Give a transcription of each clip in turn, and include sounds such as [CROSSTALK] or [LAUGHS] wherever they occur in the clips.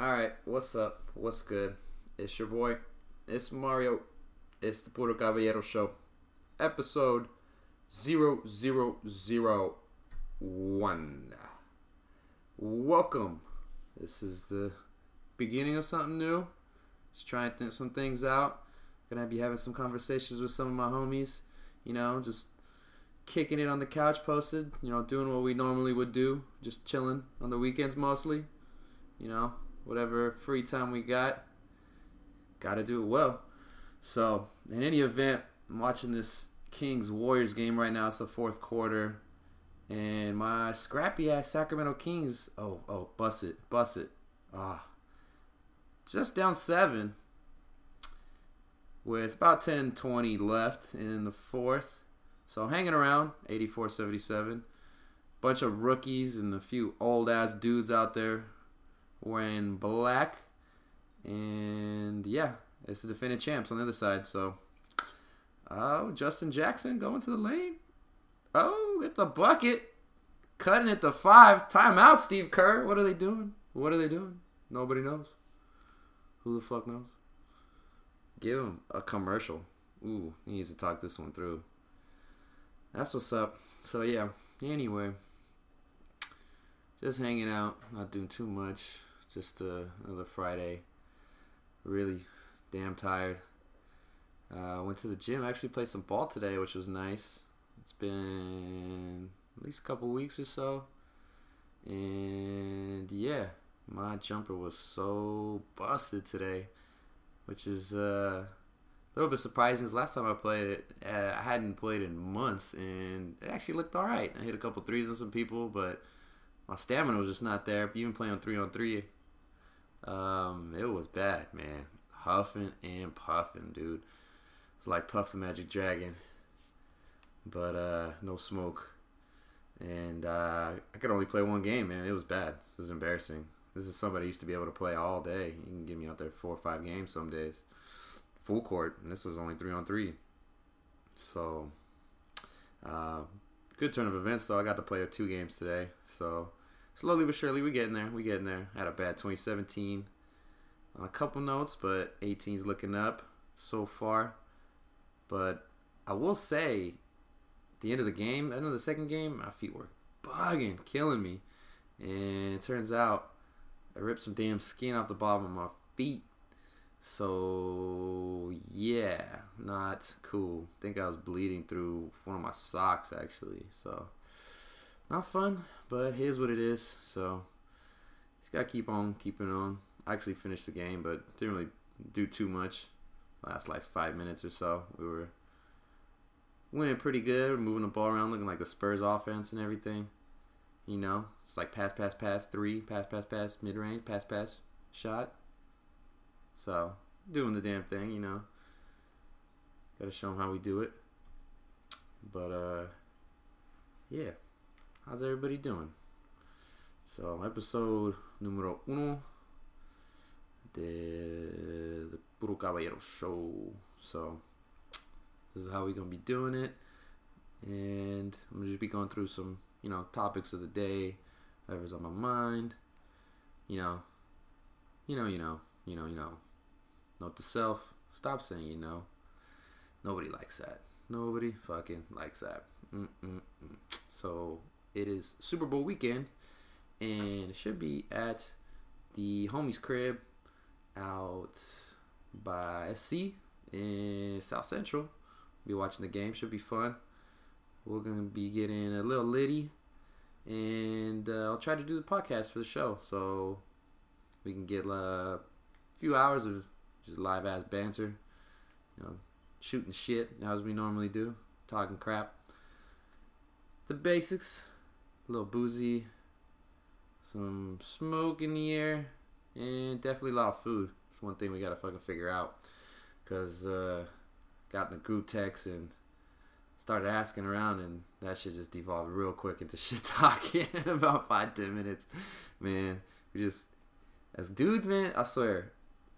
All right, what's up? What's good? It's your boy. It's Mario. It's the Puro Caballero Show, episode 0001. Welcome. This is the beginning of something new. Just trying to think some things out. Gonna be having some conversations with some of my homies. You know, just kicking it on the couch posted. You know, doing what we normally would do. Just chilling on the weekends mostly. You know, whatever free time we got. Gotta do it well. So, in any event, I'm watching this Kings Warriors game right now. It's the fourth quarter. And my scrappy ass Sacramento Kings, oh, oh, bust it, bust it. Ah. Just down seven with about 10 20 left in the fourth. So hanging around, 84 77. Bunch of rookies and a few old ass dudes out there wearing black. And yeah, it's the defending champs on the other side. So, oh, Justin Jackson going to the lane. Oh, at the bucket. Cutting at the five. Timeout, Steve Kerr. What are they doing? What are they doing? Nobody knows. Who the fuck knows? Give him a commercial. Ooh, he needs to talk this one through. That's what's up. So yeah. Anyway, just hanging out, not doing too much. Just uh, another Friday. Really damn tired. Uh, went to the gym. Actually played some ball today, which was nice. It's been at least a couple weeks or so. And yeah, my jumper was so busted today, which is uh, a little bit surprising. Because last time I played it, uh, I hadn't played in months, and it actually looked all right. I hit a couple threes on some people, but my stamina was just not there. Even playing three on three, um, it was bad, man. Huffing and puffing, dude. It's like Puff the Magic Dragon, but uh, no smoke. And uh, I could only play one game, man. It was bad. It was embarrassing. This is somebody used to be able to play all day. You can get me out there four or five games some days, full court, and this was only three on three. So, uh, good turn of events though. I got to play two games today, so slowly but surely we're getting there. We're getting there. Had a bad 2017 on a couple notes, but 18's looking up so far. But I will say, the end of the game, end of the second game, my feet were bugging, killing me. And it turns out I ripped some damn skin off the bottom of my feet. So yeah, not cool. think I was bleeding through one of my socks actually. So not fun, but here's what it is. So just gotta keep on keeping on. I actually finished the game, but didn't really do too much. Last like five minutes or so, we were winning pretty good, moving the ball around, looking like the Spurs offense and everything. You know, it's like pass, pass, pass, three, pass, pass, pass, mid range, pass, pass, shot. So doing the damn thing, you know. Got to show them how we do it. But uh, yeah. How's everybody doing? So, episode numero uno de the Puro Caballero Show. So, this is how we're going to be doing it. And I'm going to just be going through some, you know, topics of the day, whatever's on my mind. You know, you know, you know, you know, you know. Note to self, stop saying you know. Nobody likes that. Nobody fucking likes that. Mm-mm-mm. So, it is Super Bowl weekend, and it should be at the homie's crib out by SC in South Central. Be watching the game. Should be fun. We're gonna be getting a little litty, and uh, I'll try to do the podcast for the show, so we can get uh, a few hours of just live ass banter. You know, shooting shit as we normally do, talking crap. The basics a little boozy, some smoke in the air, and definitely a lot of food. It's one thing we gotta fucking figure out. Cause uh, got in the group text and started asking around, and that shit just devolved real quick into [LAUGHS] shit talking in about five ten minutes. Man, we just as dudes, man. I swear,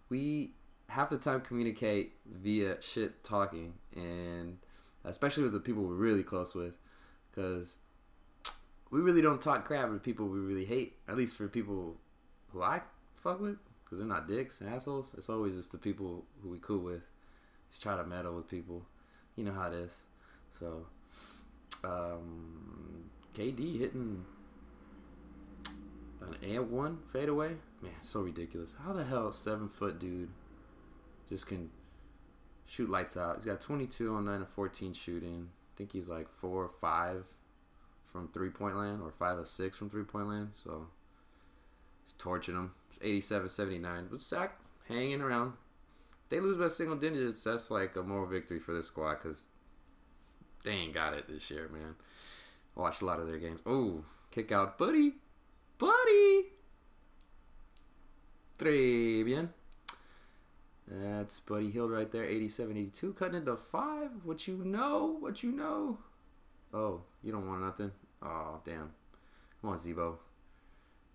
we half the time communicate via shit talking, and especially with the people we're really close with, because we really don't talk crap with people we really hate. At least for people who I fuck with, because they're not dicks and assholes. It's always just the people who we cool with. Just try to meddle with people. You know how it is. So, um, KD hitting an and one fadeaway. Man, so ridiculous. How the hell seven foot dude just can shoot lights out? He's got 22 on 9 of 14 shooting. I think he's like 4 or 5 from three point land or 5 of 6 from three point land. So he's torching them. It's 87 79. But Sac hanging around. They lose by single digits, that's like a moral victory for this squad because they ain't got it this year, man. Watched a lot of their games. Oh, kick out, buddy. Buddy. Très bien. That's Buddy Hield right there, 87 82. Cutting into five. What you know? What you know? Oh, you don't want nothing? Oh, damn. Come on, Z-Bo.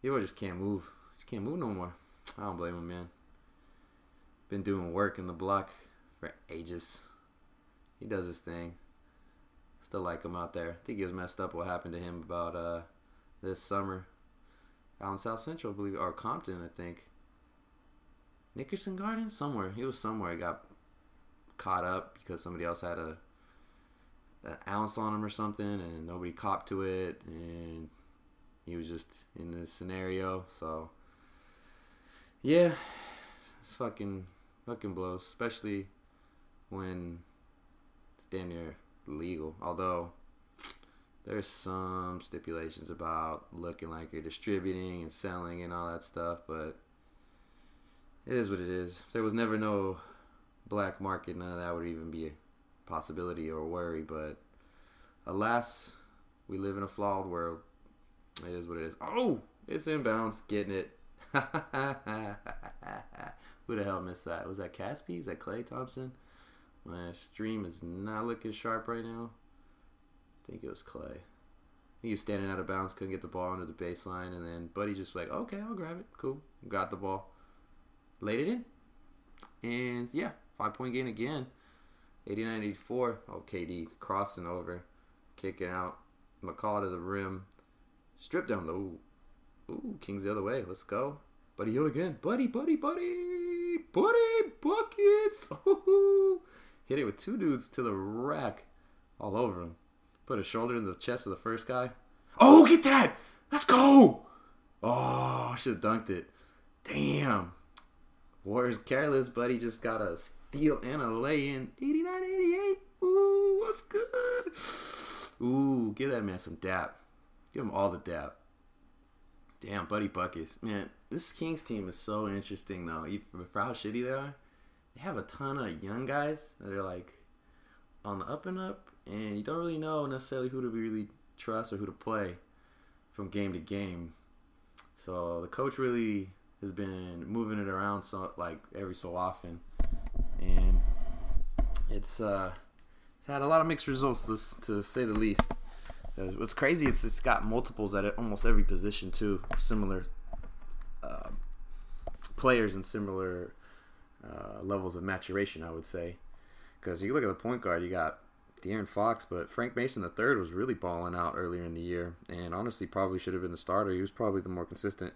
Z-Bo just can't move. Just can't move no more. I don't blame him, man. Been doing work in the block for ages. He does his thing. Still like him out there. I think he was messed up what happened to him about uh this summer out in South Central, I believe, or Compton, I think. Nickerson Garden, somewhere. He was somewhere. He got caught up because somebody else had a an ounce on him or something, and nobody copped to it, and he was just in this scenario. So, yeah, it's fucking fucking blows, especially when it's damn near legal. Although there's some stipulations about looking like you're distributing and selling and all that stuff, but it is what it is. If there was never no black market, none of that would even be possibility or worry. But alas, we live in a flawed world. It is what it is. Oh, it's inbounds, getting it. [LAUGHS] Who the hell missed that? Was that Casspi? Is that Klay Thompson? My stream is not looking sharp right now. I think it was Klay. He was standing out of bounds, couldn't get the ball under the baseline, and then Buddy just like, okay, I'll grab it. Cool. Got the ball. Laid it in. And yeah, five point gain again. 89 84. Oh, KD crossing over, kicking out. McCaw to the rim. Strip down low. Ooh, Kings the other way. Let's go. Buddy Hield again. Buddy, buddy, buddy. Buddy, buckets. [LAUGHS] Ooh. Hit it with two dudes to the rack all over him. Put a shoulder in the chest of the first guy. Oh, get that! Let's go! Oh, I should have dunked it. Damn. Warriors careless, buddy. just got a steal and a lay in. 89 88. Ooh, what's good? Ooh, give that man some dap. Give him all the dap. Damn, Buddy Buckets. Man, this Kings team is so interesting, though. For how shitty they are, they have a ton of young guys that are like on the up and up and you don't really know necessarily who to really trust or who to play from game to game. So the coach really has been moving it around so like every so often, it's uh, it's had a lot of mixed results to, to say the least. what's crazy is it's got multiples at almost every position too, similar uh, players and similar uh, levels of maturation, I would say. Because you look at the point guard, you got De'Aaron Fox, but Frank Mason III was really balling out earlier in the year, and honestly, probably should have been the starter. He was probably the more consistent,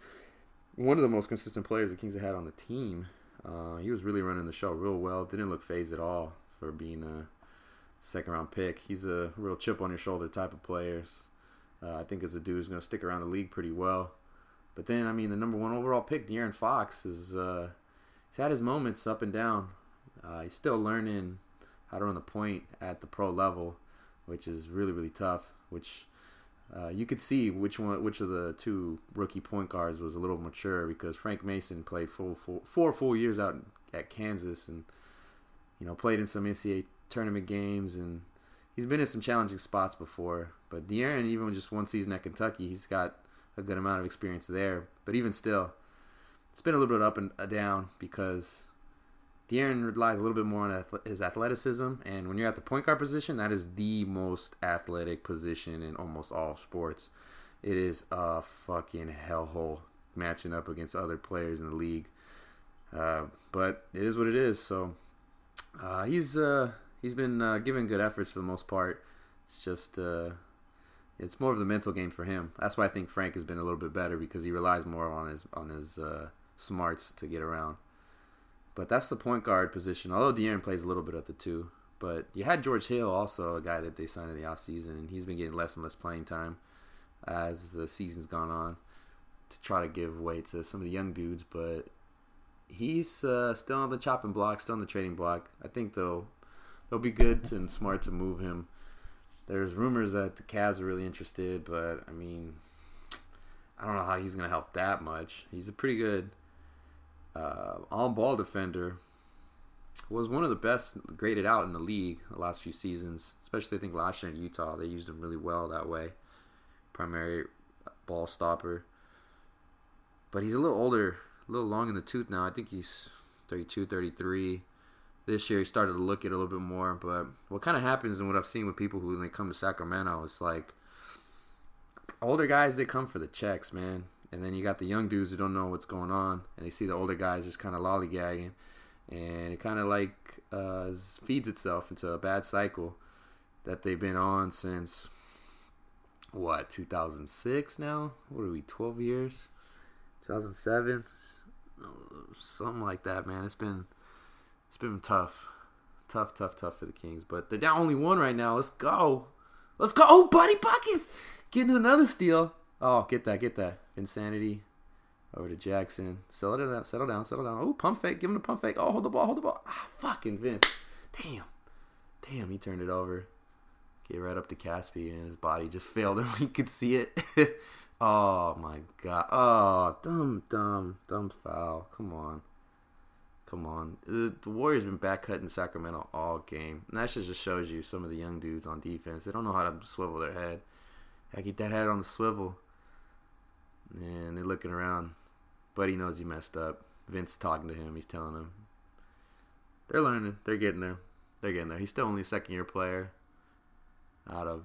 one of the most consistent players the Kings have had on the team. Uh, he was really running the show real well. Didn't look phased at all for being a second round pick. He's a real chip on your shoulder type of player. Uh, I think as a dude who's going to stick around the league pretty well. But then, I mean, the number one overall pick, De'Aaron Fox, is uh, he's had his moments up and down. Uh, he's still learning how to run the point at the pro level, which is really really tough. Which uh, you could see which one, which of the two rookie point guards was a little mature because Frank Mason played full, full four full years out at Kansas and you know played in some NCAA tournament games and he's been in some challenging spots before. But De'Aaron, even with just one season at Kentucky, he's got a good amount of experience there. But even still, it's been a little bit up and down because De'Aaron relies a little bit more on his athleticism, and when you're at the point guard position, that is the most athletic position in almost all sports. It is a fucking hellhole matching up against other players in the league. Uh, but it is what it is. So uh, he's uh, he's been uh, giving good efforts for the most part. It's just uh, it's more of the mental game for him. That's why I think Frank has been a little bit better because he relies more on his on his uh, smarts to get around. But that's the point guard position. Although De'Aaron plays a little bit at the two. But you had George Hill, also a guy that they signed in the offseason, and he's been getting less and less playing time as the season's gone on to try to give way to some of the young dudes. But he's uh, still on the chopping block, still on the trading block. I think they'll they'll be good and smart to move him. There's rumors that the Cavs are really interested, but I mean, I don't know how he's to help that much. He's a pretty good uh, on-ball defender was one of the best graded out in the league the last few seasons, especially I think last year in Utah. They used him really well that way. Primary ball stopper. But he's a little older, a little long in the tooth now. I think he's 32, 33. This year he started to look it a little bit more. But what kind of happens and what I've seen with people who when they come to Sacramento is like older guys, they come for the checks, man. And then you got the young dudes who don't know what's going on, and they see the older guys just kind of lollygagging and it kind of like uh, feeds itself into a bad cycle that they've been on since what 2006 now what are we 12 years 2007 something like that man it's been it's been tough tough tough tough for the kings but they're down only one right now let's go let's go oh buddy buckets getting another steal oh get that get that insanity over to Jackson. Settle down, settle down, settle down. Oh, pump fake. Give him the pump fake. Oh, hold the ball, hold the ball. Ah, fucking Vince. Damn. Damn, he turned it over. Get right up to Casspi, and his body just failed him. [LAUGHS] He could see it. [LAUGHS] oh, my God. Oh, dumb, dumb, dumb foul. Come on. Come on. Uh, the, Warriors been back cutting Sacramento all game. And that just shows you some of the young dudes on defense. They don't know how to swivel their head. I get that head on the swivel. And they're looking around. Buddy knows he messed up. Vince talking to him. He's telling him. They're learning. They're getting there. They're getting there. He's still only a second year player out of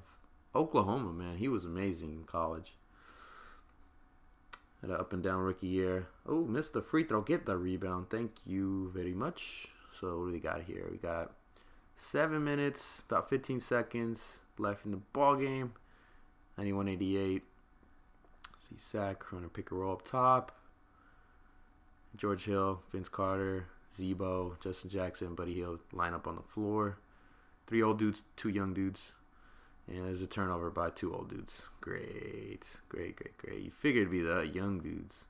Oklahoma, man. He was amazing in college. Had an up and down rookie year. Oh, missed the free throw. Get the rebound. Thank you very much. So, what do we got here? We got seven minutes, about 15 seconds left in the ball game. 91-88. See Sac running pick and roll up top. George Hill, Vince Carter, Z-Bo, Justin Jackson, Buddy Hield line up on the floor. Three old dudes, two young dudes. And there's a turnover by two old dudes. Great, great, great, great. You figured it'd be the young dudes.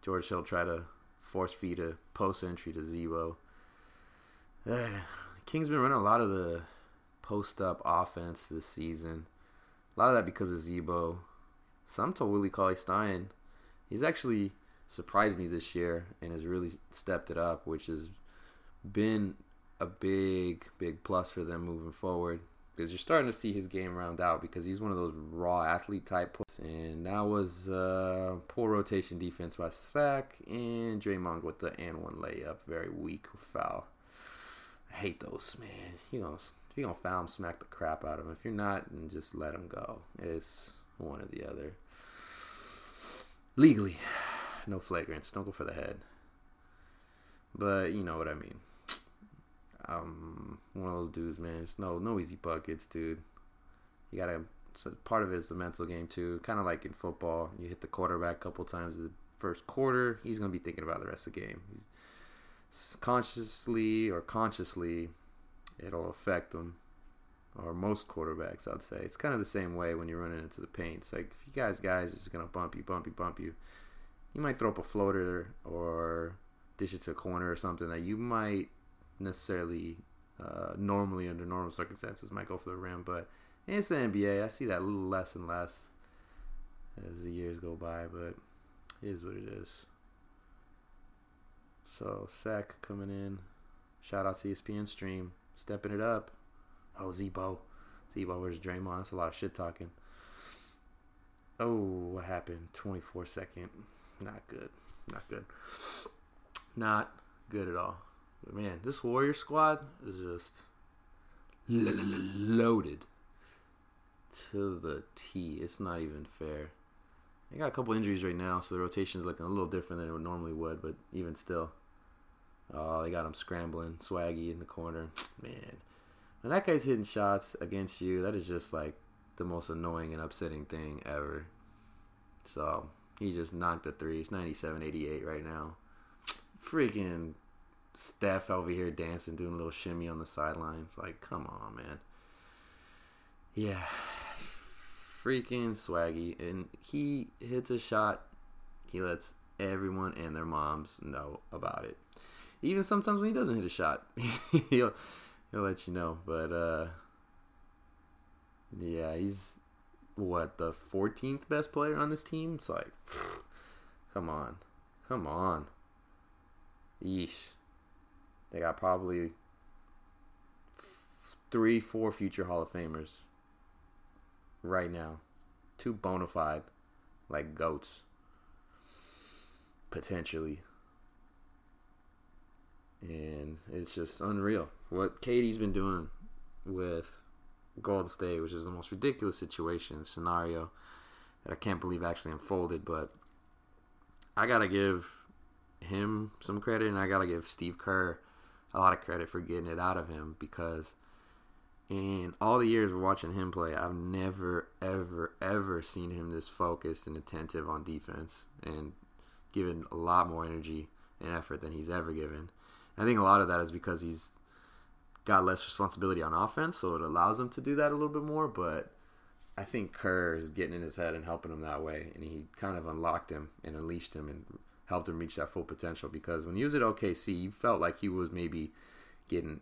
George Hill try to force feed a post entry to Z-Bo. Uh, [SIGHS] Kings been running a lot of the post up offense this season. A lot of that because of Z-Bo. Some told Willie Cauley Stein. He's actually surprised me this year and has really stepped it up, which has been a big, big plus for them moving forward. Because you're starting to see his game round out because he's one of those raw athlete type players. And that was uh, poor rotation defense by Sac and Draymond with the and one layup. Very weak foul. I hate those, man. You know, if you're to foul him, smack the crap out of him. If you're not, then just let him go. It's one or the other. Legally [SIGHS] no flagrants. Don't go for the head. But you know what I mean. Um, one of those dudes, man. It's no no easy buckets, dude. You gotta. So part of it is the mental game too. Kind of like in football, you hit the quarterback a couple times in the first quarter. He's gonna be thinking about the rest of the game. He's consciously or consciously, it'll affect him. Or most quarterbacks, I'd say. It's kind of the same way when you're running into the paint. It's like if you guys guys are just gonna bump you, bump you, bump you you might throw up a floater or dish it to a corner or something that you might necessarily uh, normally under normal circumstances might go for the rim, but it's the NBA. I see that a little less and less as the years go by, but it is what it is. So Sac coming in. Shout out to ESPN stream, stepping it up. Oh Z-Bo, Z-Bo, where's Draymond? That's a lot of shit talking. Oh, what happened? 24 second not good. Not good. Not good at all. But man, this Warrior squad is just loaded to the T. It's not even fair. They got a couple injuries right now, so the rotation is looking a little different than it would normally would, but even still. Oh, they got him scrambling, swaggy in the corner. [TSK] Man, when that guy's hitting shots against you, that is just like the most annoying and upsetting thing ever. So he just knocked a three. He's 97 88 right now. freaking Steph over here dancing, doing a little shimmy on the sidelines. Like, come on, man. Yeah. Freaking swaggy. And he hits a shot. He lets everyone and their moms know about it. Even sometimes when he doesn't hit a shot, [LAUGHS] he'll he'll let you know. But uh yeah, he's what the 14th best player on this team. It's like, [SIGHS] come on, come on. Yeesh. They got probably three, four future Hall of Famers right now. Two bona fide, like goats, potentially. And it's just unreal what KD's been doing with Golden State, which is the most ridiculous situation scenario that I can't believe actually unfolded. But I gotta give him some credit, and I gotta give Steve Kerr a lot of credit for getting it out of him because in all the years of watching him play, I've never, ever, ever seen him this focused and attentive on defense and given a lot more energy and effort than he's ever given. I think a lot of that is because he's got less responsibility on offense, so it allows him to do that a little bit more. But I think Kerr is getting in his head and helping him that way, and he kind of unlocked him and unleashed him and helped him reach that full potential. Because when he was at OKC, he felt like he was maybe getting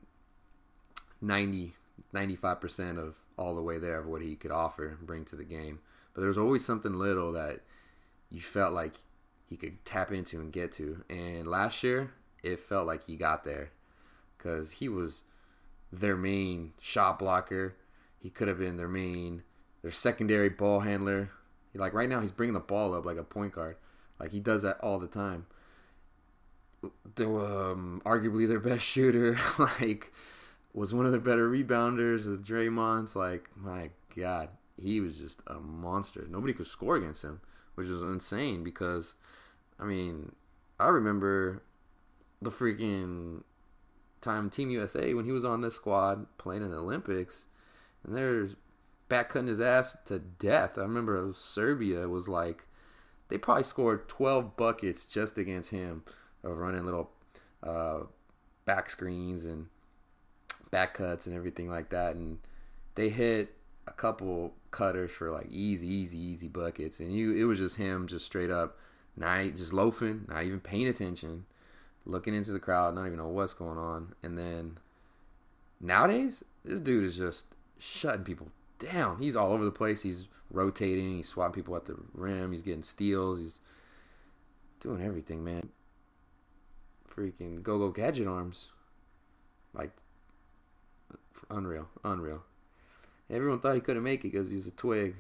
90, 95% of all the way there of what he could offer and bring to the game. But there was always something little that you felt like he could tap into and get to. And last year, it felt like he got there because he was their main shot blocker. He could have been their main, their secondary ball handler. Like right now, he's bringing the ball up like a point guard. Like he does that all the time. The um, arguably their best shooter, [LAUGHS] like was one of their better rebounders with Draymond's. Like my God, he was just a monster. Nobody could score against him, which is insane because, I mean, I remember the freaking time Team USA when he was on this squad playing in the Olympics, and there's back cutting his ass to death. I remember Serbia was like they probably scored 12 buckets just against him of running little uh, back screens and back cuts and everything like that, and they hit a couple cutters for like easy, easy, easy buckets, and you it was just him just straight up, not just loafing, not even paying attention looking into the crowd, not even know what's going on. And then nowadays, this dude is just shutting people down. He's all over the place. He's rotating. He's swatting people at the rim. He's getting steals. He's doing everything, man. Freaking go go gadget arms, like unreal, unreal. Everyone thought he couldn't make it because he's a twig.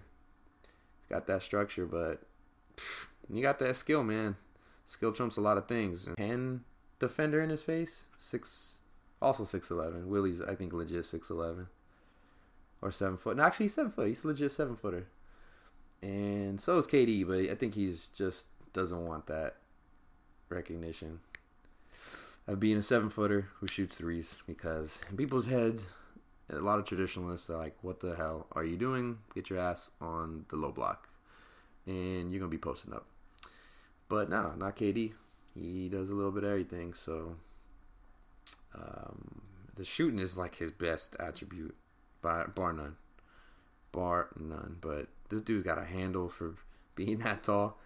He's got that structure, but [SIGHS] you got that skill, man. Skill trumps a lot of things. Ten defender in his face. Six, also six eleven. Willie's I think legit six eleven, or seven foot. No, actually seven foot. He's a legit seven footer. And so is KD, but I think he's just doesn't want that recognition of being a seven footer who shoots threes because in people's heads, a lot of traditionalists are like, "What the hell are you doing? Get your ass on the low block, and you're gonna be posting up." But no, not KD he does a little bit of everything. So um, the shooting is like his best attribute, bar, bar none, bar none. But this dude's got a handle for being that tall.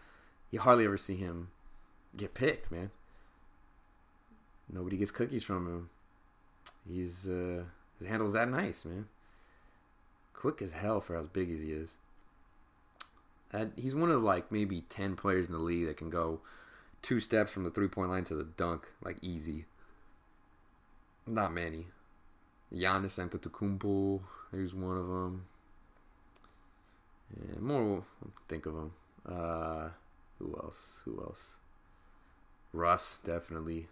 You hardly ever see him get picked, man. Nobody gets cookies from him. He's uh, his handle's that nice, man. Quick as hell for as big as he is. Uh, he's one of like maybe ten players in the league that can go two steps from the three point line to the dunk, like easy. Not many. Giannis Antetokounmpo, there's one of them. And more, think of them. Uh, who else? Who else? Russ, definitely.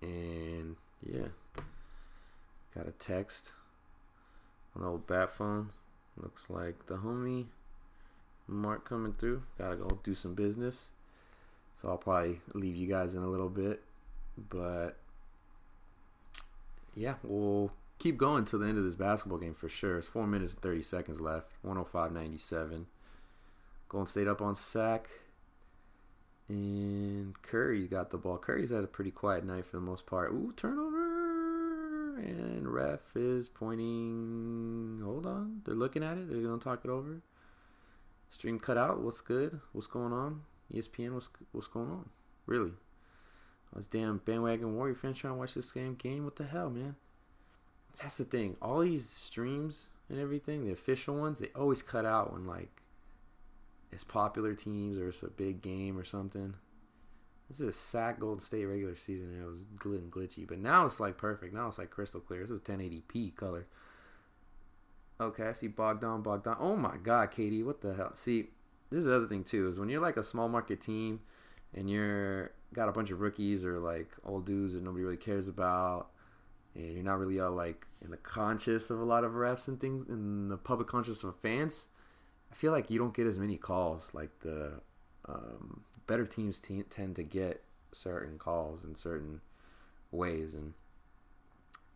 And yeah, got a text on old bat phone. Looks like the homie Mark coming through. Gotta go do some business. So I'll probably leave you guys in a little bit. But yeah, we'll keep going till the end of this basketball game for sure. It's four minutes and 30 seconds left. 105 97. Golden State up on Sac. And Curry got the ball. Curry's had a pretty quiet night for the most part. Ooh, turnover. And ref is pointing. Hold on. They're looking at it. They're going to talk it over. Stream cut out. What's good? What's going on? ESPN, what's, what's going on? Really? Those damn bandwagon Warrior fans trying to watch this game game. What the hell, man? That's the thing. All these streams and everything, the official ones, they always cut out when like it's popular teams or it's a big game or something. This is a Sac Golden State regular season and it was glit glitchy, but now it's like perfect. Now it's like crystal clear. This is 1080p color. Okay, I see Bogdan, Bogdan. Oh my God, KD, what the hell? See, this is the other thing too is when you're like a small market team and you're got a bunch of rookies or like old dudes that nobody really cares about and you're not really all like in the conscious of a lot of refs and things in the public conscious of fans, I feel like you don't get as many calls. Like the um, better teams t- tend to get certain calls in certain ways, and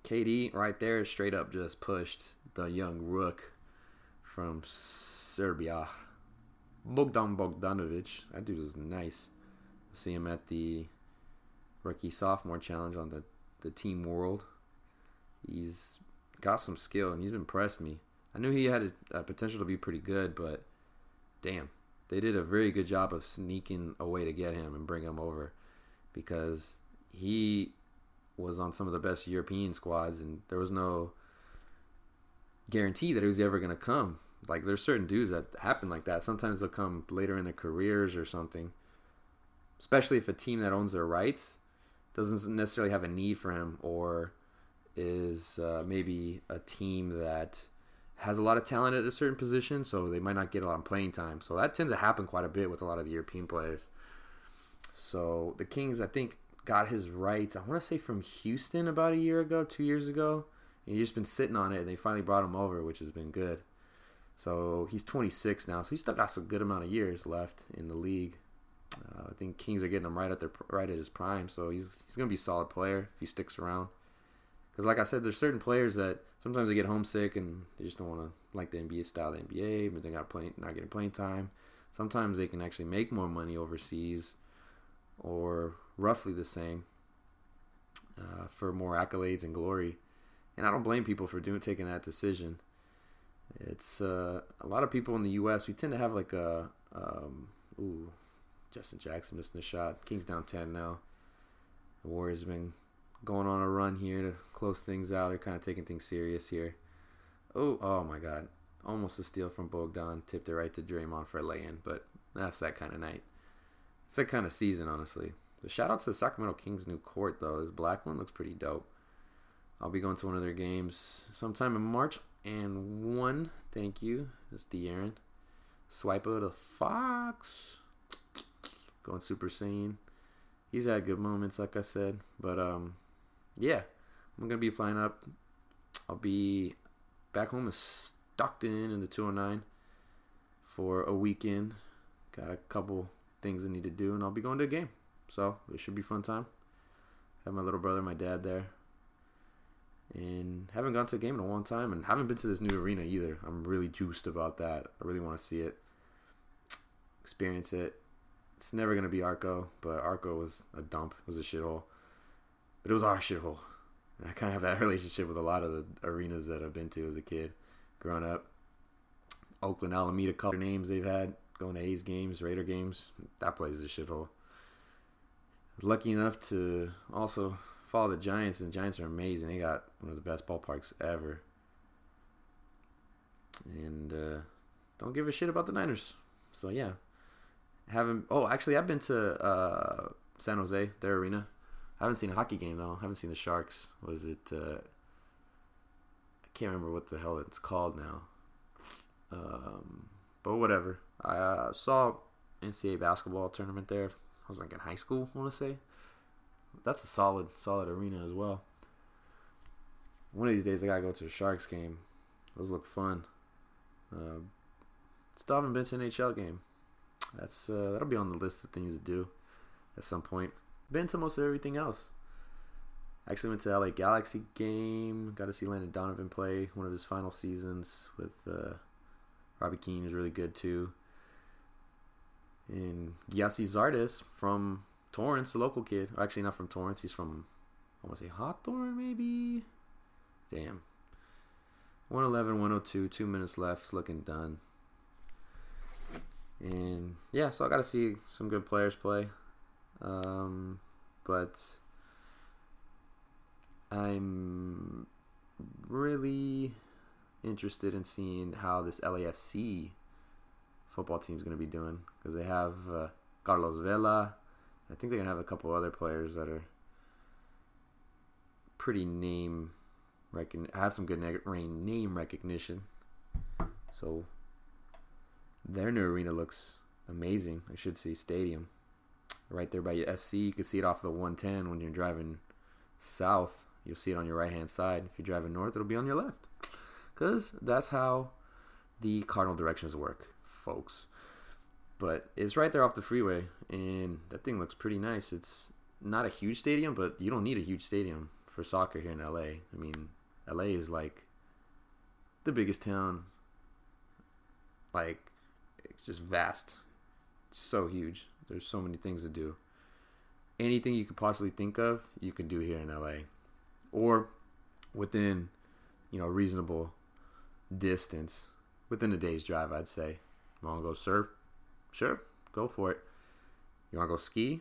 KD right there straight up just pushed the young rook from Serbia, Bogdan Bogdanovic. That dude was nice. See him at the rookie sophomore challenge on the the team world he's got some skill and he's impressed me. I knew he had a, a, potential to be pretty good, but damn, they did a very good job of sneaking a way to get him and bring him over because he was on some of the best European squads and there was no guarantee that he was ever going to come. Like there's certain dudes that happen like that. Sometimes they'll come later in their careers or something. Especially if a team that owns their rights doesn't necessarily have a need for him or is uh, maybe a team that has a lot of talent at a certain position, so they might not get a lot of playing time. So that tends to happen quite a bit with a lot of the European players. So the Kings, I think, got his rights. I want to say from Houston about a year ago, two years ago. And he's just been sitting on it, and they finally brought him over, which has been good. So he's 26 now, so he's still got a good amount of years left in the league. Uh, I think Kings are getting him right at their right at his prime, so he's he's gonna be a solid player if he sticks around. Because, like I said, there's certain players that sometimes they get homesick and they just don't want to like the NBA style, the NBA, but they got playing, not getting playing time. Sometimes they can actually make more money overseas, or roughly the same, uh, for more accolades and glory. And I don't blame people for doing taking that decision. It's uh, a lot of people in the U.S. We tend to have like a um, ooh, Justin Jackson missing a shot. Kings down ten now. The Warriors have been going on a run here to close things out. They're kind of taking things serious here. Oh, oh my God. Almost a steal from Bogdan. Tipped it right to Draymond for a lay-in, but that's that kind of night. It's that kind of season, honestly. The shout out to the Sacramento Kings new court, though. This black one looks pretty dope. I'll be going to one of their games sometime in March. And one, thank you. It's De'Aaron. Swipe of the Fox. Going Super Saiyan. He's had good moments, like I said. But um, yeah, I'm gonna be flying up. I'll be back home in Stockton in the 209 for a weekend. Got a couple things I need to do, and I'll be going to a game. So it should be fun time. Have my little brother, my dad there, and haven't gone to a game in a long time, and haven't been to this new arena either. I'm really juiced about that. I really want to see it, experience it. It's never gonna be Arco, but Arco was a dump. Was a shithole but it was our shithole. And I kind of have that [LAUGHS] relationship with a lot of the arenas that I've been to as a kid, growing up. Oakland, Alameda, color names they've had going to A's games, Raider games. That place is a shithole. Lucky enough to also follow the Giants, and the Giants are amazing. They got one of the best ballparks ever. And uh, don't give a shit about the Niners. So yeah, haven't. Oh, actually, I've been to uh, San Jose, their arena. I haven't seen a hockey game though. I haven't seen the Sharks. Was it? Uh, I can't remember what the hell it's called now. Um, but whatever. I uh, saw NCAA basketball tournament there. I was like in high school. I want to say that's a solid, solid arena as well. One of these days, I gotta go to a Sharks game. Those look fun. Uh, still haven't been to an NHL game. That's uh, that'll be on the list of things to do at some point been to most everything else. Actually went to LA Galaxy game. Got to see Landon Donovan play one of his final seasons with uh, Robbie Keane was really good too. And Gyasi Zardes from Torrance, the local kid. Actually, not from Torrance. He's from, I want to say Hawthorne, maybe? Damn. 111, 102, two minutes left. It's looking done. And yeah, so I got to see some good players play. Um, but I'm really interested in seeing how this LAFC football team is going to be doing because they have uh, Carlos Vela. I think they're going to have a couple other players that are pretty name have some good name recognition. So their new arena looks amazing. I should see stadium right there by USC. You can see it off the 110 when you're driving south. You'll see it on your right hand side. If you're driving north, it'll be on your left. Because that's how the cardinal directions work, folks. But it's right there off the freeway, and that thing looks pretty nice. It's not a huge stadium, but you don't need a huge stadium for soccer here in LA. I mean, LA is like the biggest town. Like, it's just vast. It's so huge. There's so many things to do. Anything you could possibly think of, you can do here in LA. Or within, you know, reasonable distance. Within a day's drive, I'd say. You want to go surf? Sure, go for it. You want to go ski?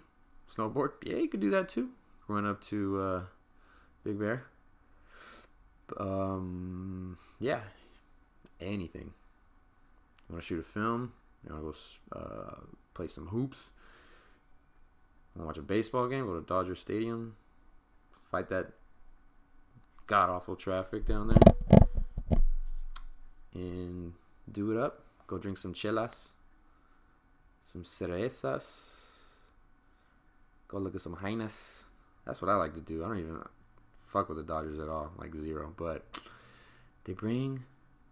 Snowboard? Yeah, you could do that too. Run up to uh, Big Bear. Um, yeah, anything. Want to shoot a film? You want to go uh, play some hoops? Want to watch a baseball game? Go to Dodger Stadium. Fight that god awful traffic down there. And do it up. Go drink some chelas. Some cerezas. Go look at some highness. That's what I like to do. I don't even fuck with the Dodgers at all, like zero. But they bring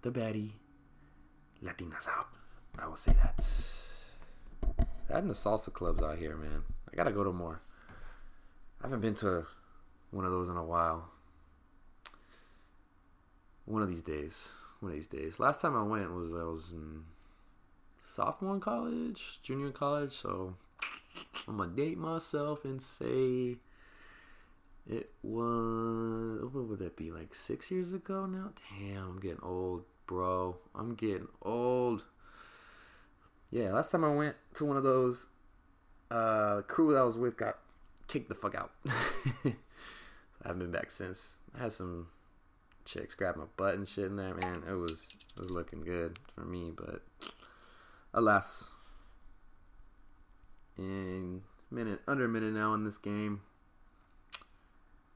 the baddie Latinas out. I will say that. That and the salsa clubs out here, man. I gotta go to more. I haven't been to one of those in a while. One of these days. One of these days. Last time I went was I was sophomore in college, junior in college, so I'm gonna date myself and say it was what would that be like six years ago now? Damn, I'm getting old, bro. I'm getting old. Yeah, last time I went to one of those, uh, crew that I was with got kicked the fuck out. [LAUGHS] I haven't been back since. I had some chicks grab my butt and shit in there, man. It was it was looking good for me, but alas, in minute under a minute now in this game.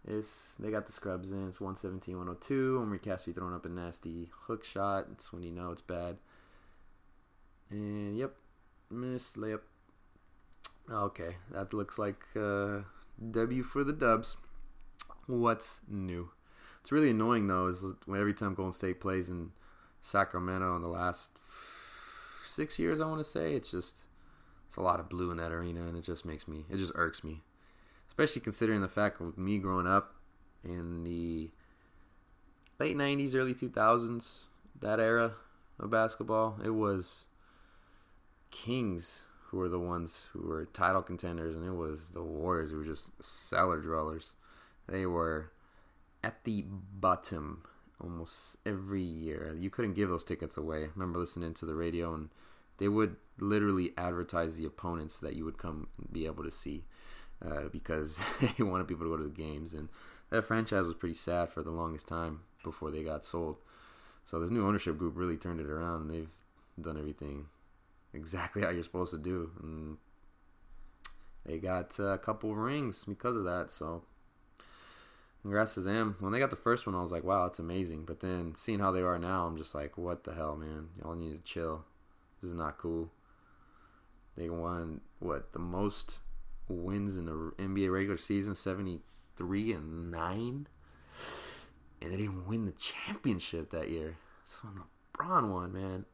It's they got the scrubs in. It's 117, 102. Omri Casspi throwing up a nasty hook shot. It's when you know it's bad. And yep, miss layup. Okay, that looks like uh, W for the Dubs. What's new? It's really annoying though. Is when every time Golden State plays in Sacramento in the last six years, I want to say it's just it's a lot of blue in that arena, and it just makes me it just irks me especially considering the fact with me growing up in the late 90s, early 2000s, that era of basketball, it was Kings who were the ones who were title contenders, and it was the Warriors who were just cellar dwellers. They were at the bottom almost every year. You couldn't give those tickets away. I remember listening to the radio, and they would literally advertise the opponents that you would come be able to see uh, because [LAUGHS] they wanted people to go to the games. And that franchise was pretty sad for the longest time before they got sold. So this new ownership group really turned it around. And they've done everything exactly how you're supposed to do. And they got a couple rings because of that. So congrats to them. When they got the first one, I was like, wow, that's amazing. But then seeing how they are now, I'm just like, what the hell, man? Y'all need to chill. This is not cool. They won, what, the most wins in the NBA regular season, 73 and 9. And they didn't win the championship that year. So LeBron won, man.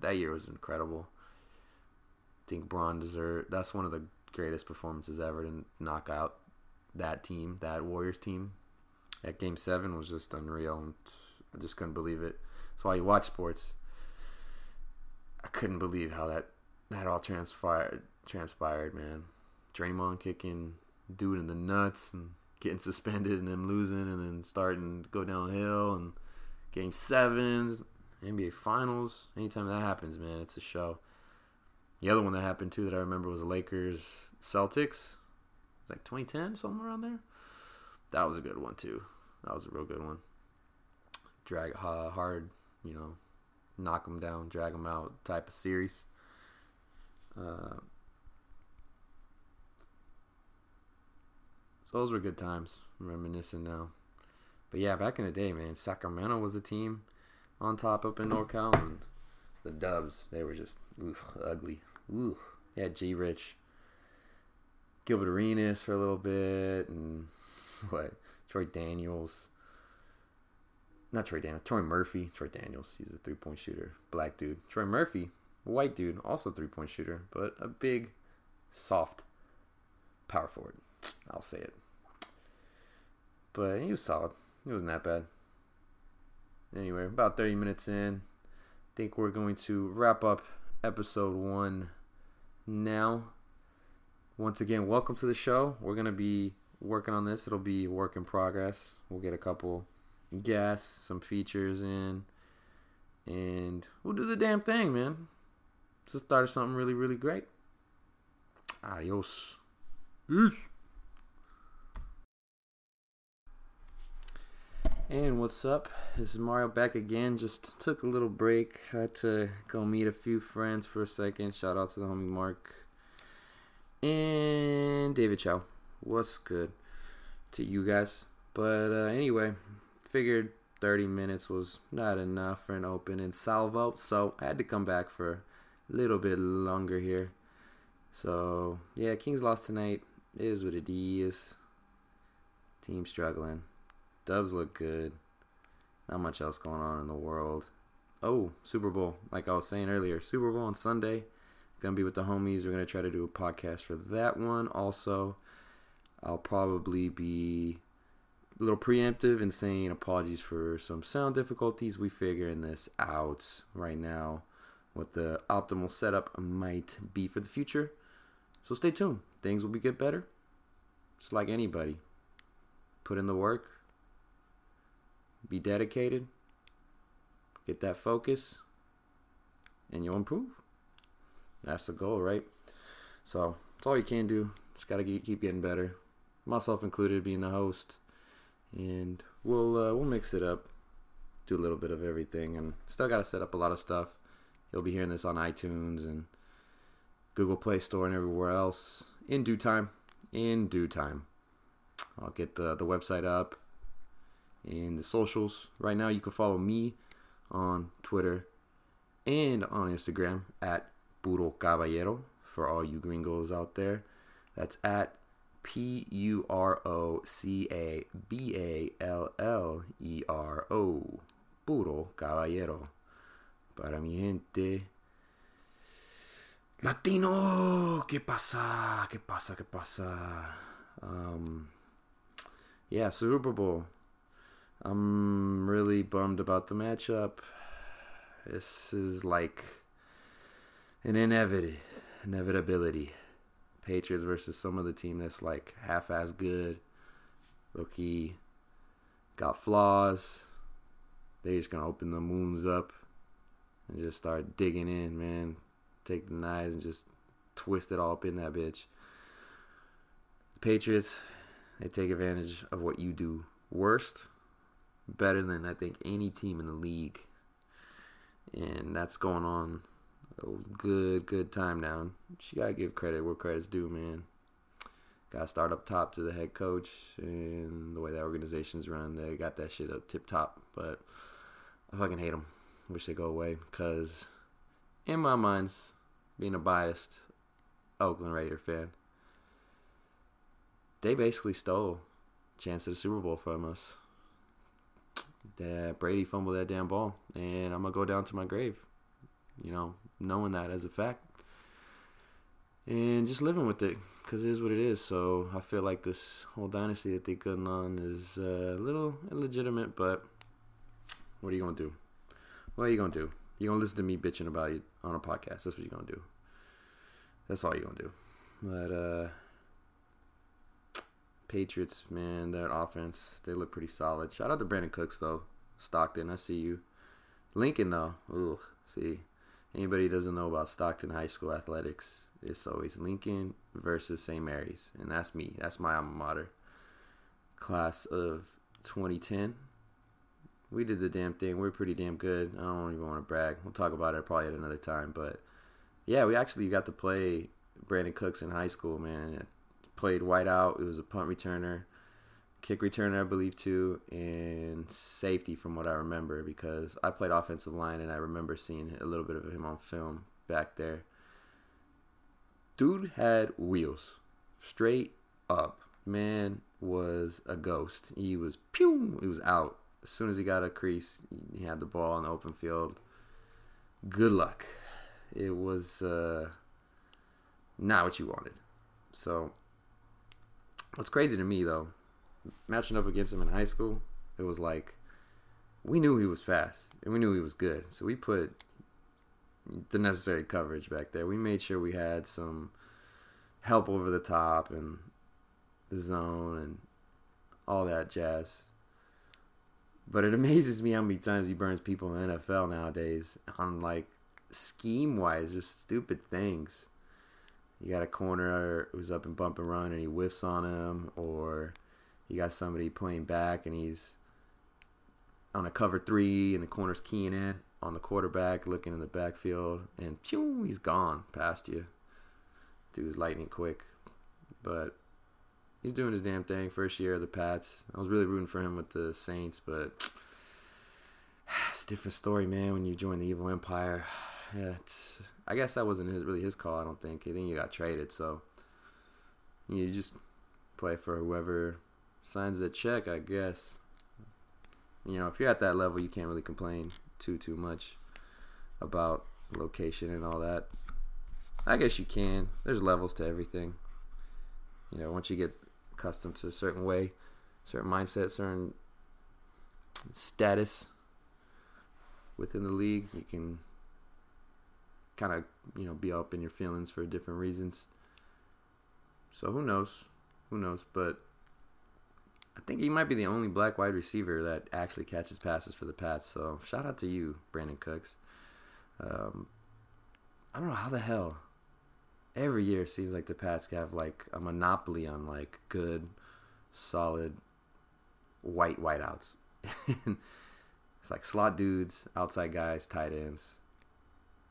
That year was incredible. I think Bron deserved. That's one of the greatest performances ever to knock out that team, that Warriors team. That game seven was just unreal. I just couldn't believe it. That's why you watch sports. I couldn't believe how that that all transpired. Transpired, man. Draymond kicking dude in the nuts and getting suspended and then losing and then starting to go downhill and game sevens, NBA finals. Anytime that happens, man, it's a show. The other one that happened too that I remember was the Lakers Celtics. It's like 2010, somewhere around there. That was a good one too. That was a real good one. Drag uh, hard, you know, knock them down, drag them out type of series. Uh, so those were good times. I'm reminiscing now. But yeah, back in the day, man, Sacramento was the team on top up in NorCal, and the Dubs, they were just oof, ugly. Ooh, yeah, G Rich, Gilbert Arenas for a little bit, and [LAUGHS] what? Troy Daniels. Not Troy Daniels. Troy Murphy. Troy Daniels. He's a three point shooter. Black dude. Troy Murphy, white dude, also three point shooter, but a big, soft power forward. I'll say it. But he was solid. It wasn't that bad. Anyway, about 30 minutes in, I think we're going to wrap up episode one now. Once again, welcome to the show. We're going to be working on this. It'll be work in progress. We'll get a couple guests, some features in, and we'll do the damn thing, man. Let's start something really, really great. Adios. Peace. And what's up? This is Mario back again. Just took a little break. Had to go meet a few friends for a second. Shout out to the homie Mark and David Chow. What's good to you guys? But uh, anyway, figured 30 minutes was not enough for an open in Salvo, so I had to come back for a little bit longer here. So yeah, Kings lost tonight. It is what it is. Team struggling. Dubs look good. Not much else going on in the world. Oh, Super Bowl. Like I was saying earlier, Super Bowl on Sunday. Gonna be with the homies. We're gonna try to do a podcast for that one. Also, I'll probably be a little preemptive and saying apologies for some sound difficulties. We figuring this out right now. What the optimal setup might be for the future. So stay tuned. Things will be get better. Just like anybody. Put in the work. Be dedicated. Get that focus. And you'll improve. That's the goal, right? So it's all you can do. Just gotta keep getting better. Myself included, being the host, and we'll uh, we'll mix it up, do a little bit of everything, and still gotta set up a lot of stuff. You'll be hearing this on iTunes and Google Play Store and everywhere else in due time. In due time, I'll get the the website up and the socials. Right now, you can follow me on Twitter and on Instagram at Puro Caballero for all you gringos out there. That's at P U R O C A B A L L E R O. Puro Caballero. Para mi gente. Latino, ¿qué pasa? ¿Qué pasa? ¿Qué pasa? Um, yeah, Super Bowl. I'm really bummed about the matchup. This is like an inevit- inevitability. Patriots versus some of the team that's like half as good. Loki got flaws. They're just gonna open the moons up and just start digging in, man. Take the knives and just twist it all up in that bitch. Patriots, they take advantage of what you do worst, better than I think any team in the league. And that's going on a good, good time now. She gotta give credit where credit's due, man. Gotta start up top to the head coach and the way that organization's run. They got that shit up tip top, but I fucking hate them. Wish they go away because, in my minds, being a biased Oakland Raider fan, they basically stole chance of the Super Bowl from us. That Brady fumbled that damn ball, and I'm gonna go down to my grave. You know, knowing that as a fact and just living with it because it is what it is. So I feel like this whole dynasty that they're going on is uh, a little illegitimate, but what are you gonna do? What are you gonna do? You gonna listen to me bitching about it on a podcast? That's what you're gonna do. That's all you're gonna do. But uh Patriots, man, their offense, they look pretty solid. Shout out to Brandin Cooks though. Stockton, I see you. Lincoln though, ooh, see. Anybody doesn't know about Stockton High School athletics, it's always Lincoln versus St. Mary's. And that's me. That's my alma mater. Class of 2010. We did the damn thing. We are pretty damn good. I don't even want to brag. We'll talk about it probably at another time. But yeah, we actually got to play Brandin Cooks in high school, man played wideout. It was a punt returner, kick returner, I believe, too, and safety from what I remember because I played offensive line and I remember seeing a little bit of him on film back there. Dude had wheels, straight up. Man was a ghost. He was pew. He was out as soon as he got a crease. He had the ball in the open field. Good luck. It was uh, not what you wanted. So What's crazy to me though, matching up against him in high school, it was like we knew he was fast and we knew he was good, so we put the necessary coverage back there. We made sure we had some help over the top and the zone and all that jazz. But it [LAUGHS] amazes me how many times he burns people in NFL nowadays on like scheme wise, just stupid things you got a corner who's up and bump and run and he whiffs on him, or you got somebody playing back and he's on a cover three and the corner's keying in on the quarterback, looking in the backfield, and pew, he's gone past you. Dude's lightning quick, but he's doing his damn thing. First year of the Pats, I was really rooting for him with the Saints, but [SIGHS] it's a different story, man. When you join the evil empire, yeah, I guess that wasn't his, really his call. I don't think. I think he got traded, so you just play for whoever signs the check. I guess. You know, if you're at that level, you can't really complain too too much about location and all that. I guess you can. There's levels to everything. You know, once you get accustomed to a certain way, certain mindset, certain status within the league, you can kind of you know be up in your feelings for different reasons. So who knows? Who knows? But I think he might be the only black wide receiver that actually catches passes for the Pats. So shout out to you, Brandin Cooks. Um, I don't know how the hell every year it seems like the Pats have like a monopoly on like good, solid white wideouts. [LAUGHS] it's like slot dudes, outside guys, tight ends.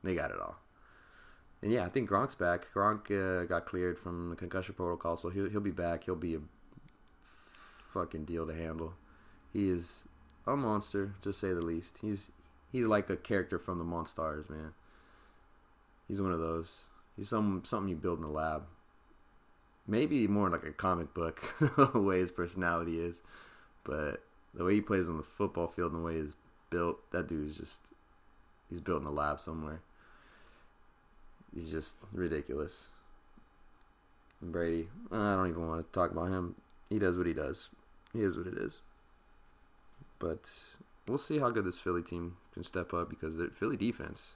They got it all. And yeah, I think Gronk's back. Gronk uh, got cleared from the concussion protocol, so he'll he'll be back. He'll be a fucking deal to handle. He is a monster, to say the least. He's he's like a character from the Monstars, man. He's one of those. He's some something you build in the lab. Maybe more like a comic book, [LAUGHS] the way his personality is, but the way he plays on the football field and the way he's built, that dude is just he's built in the lab somewhere. He's just ridiculous. Brady, I don't even want to talk about him. He does what he does. He is what it is. But we'll see how good this Philly team can step up because the Philly defense,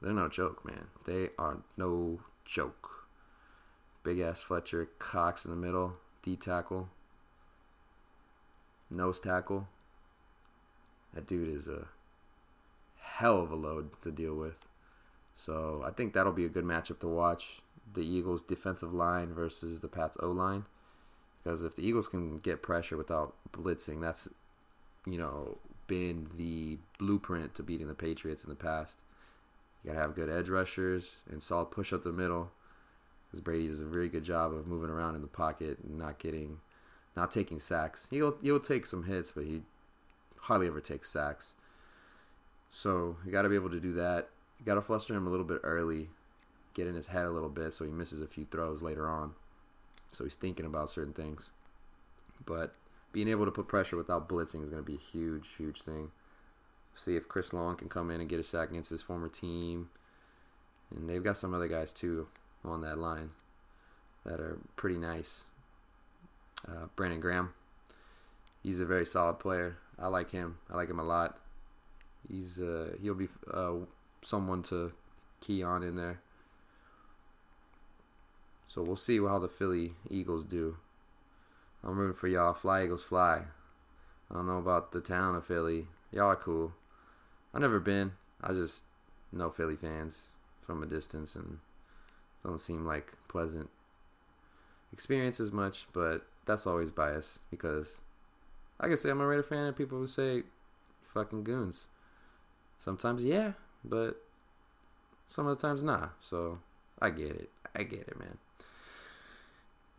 they're no joke, man. They are no joke. Big ass Fletcher Cox in the middle, D tackle, nose tackle. That dude is a hell of a load to deal with. So I think that'll be a good matchup to watch. The Eagles' defensive line versus the Pats' O line. Because if the Eagles can get pressure without blitzing, that's, you know, been the blueprint to beating the Patriots in the past. You got to have good edge rushers and solid push up the middle. Because Brady does a very good job of moving around in the pocket and not getting, not taking sacks. He'll he'll take some hits, but he hardly ever takes sacks. So you got to be able to do that. Got to fluster him a little bit early, get in his head a little bit so he misses a few throws later on. So he's thinking about certain things. But being able to put pressure without blitzing is going to be a huge, huge thing. See if Chris Long can come in and get a sack against his former team. And they've got some other guys too on that line that are pretty nice. Uh, Brandon Graham, he's a very solid player. I like him. I like him a lot. He's uh, he'll be uh, someone to key on in there. So we'll see how the Philly Eagles do. I'm rooting for y'all. Fly Eagles fly. I don't know about the town of Philly. Y'all are cool. I've never been. I just know Philly fans from a distance and don't seem like pleasant experiences much, but that's always bias because I can say I'm a Raider fan and people will say fucking goons. Sometimes yeah, but some of the times nah. So I get it. I get it, man.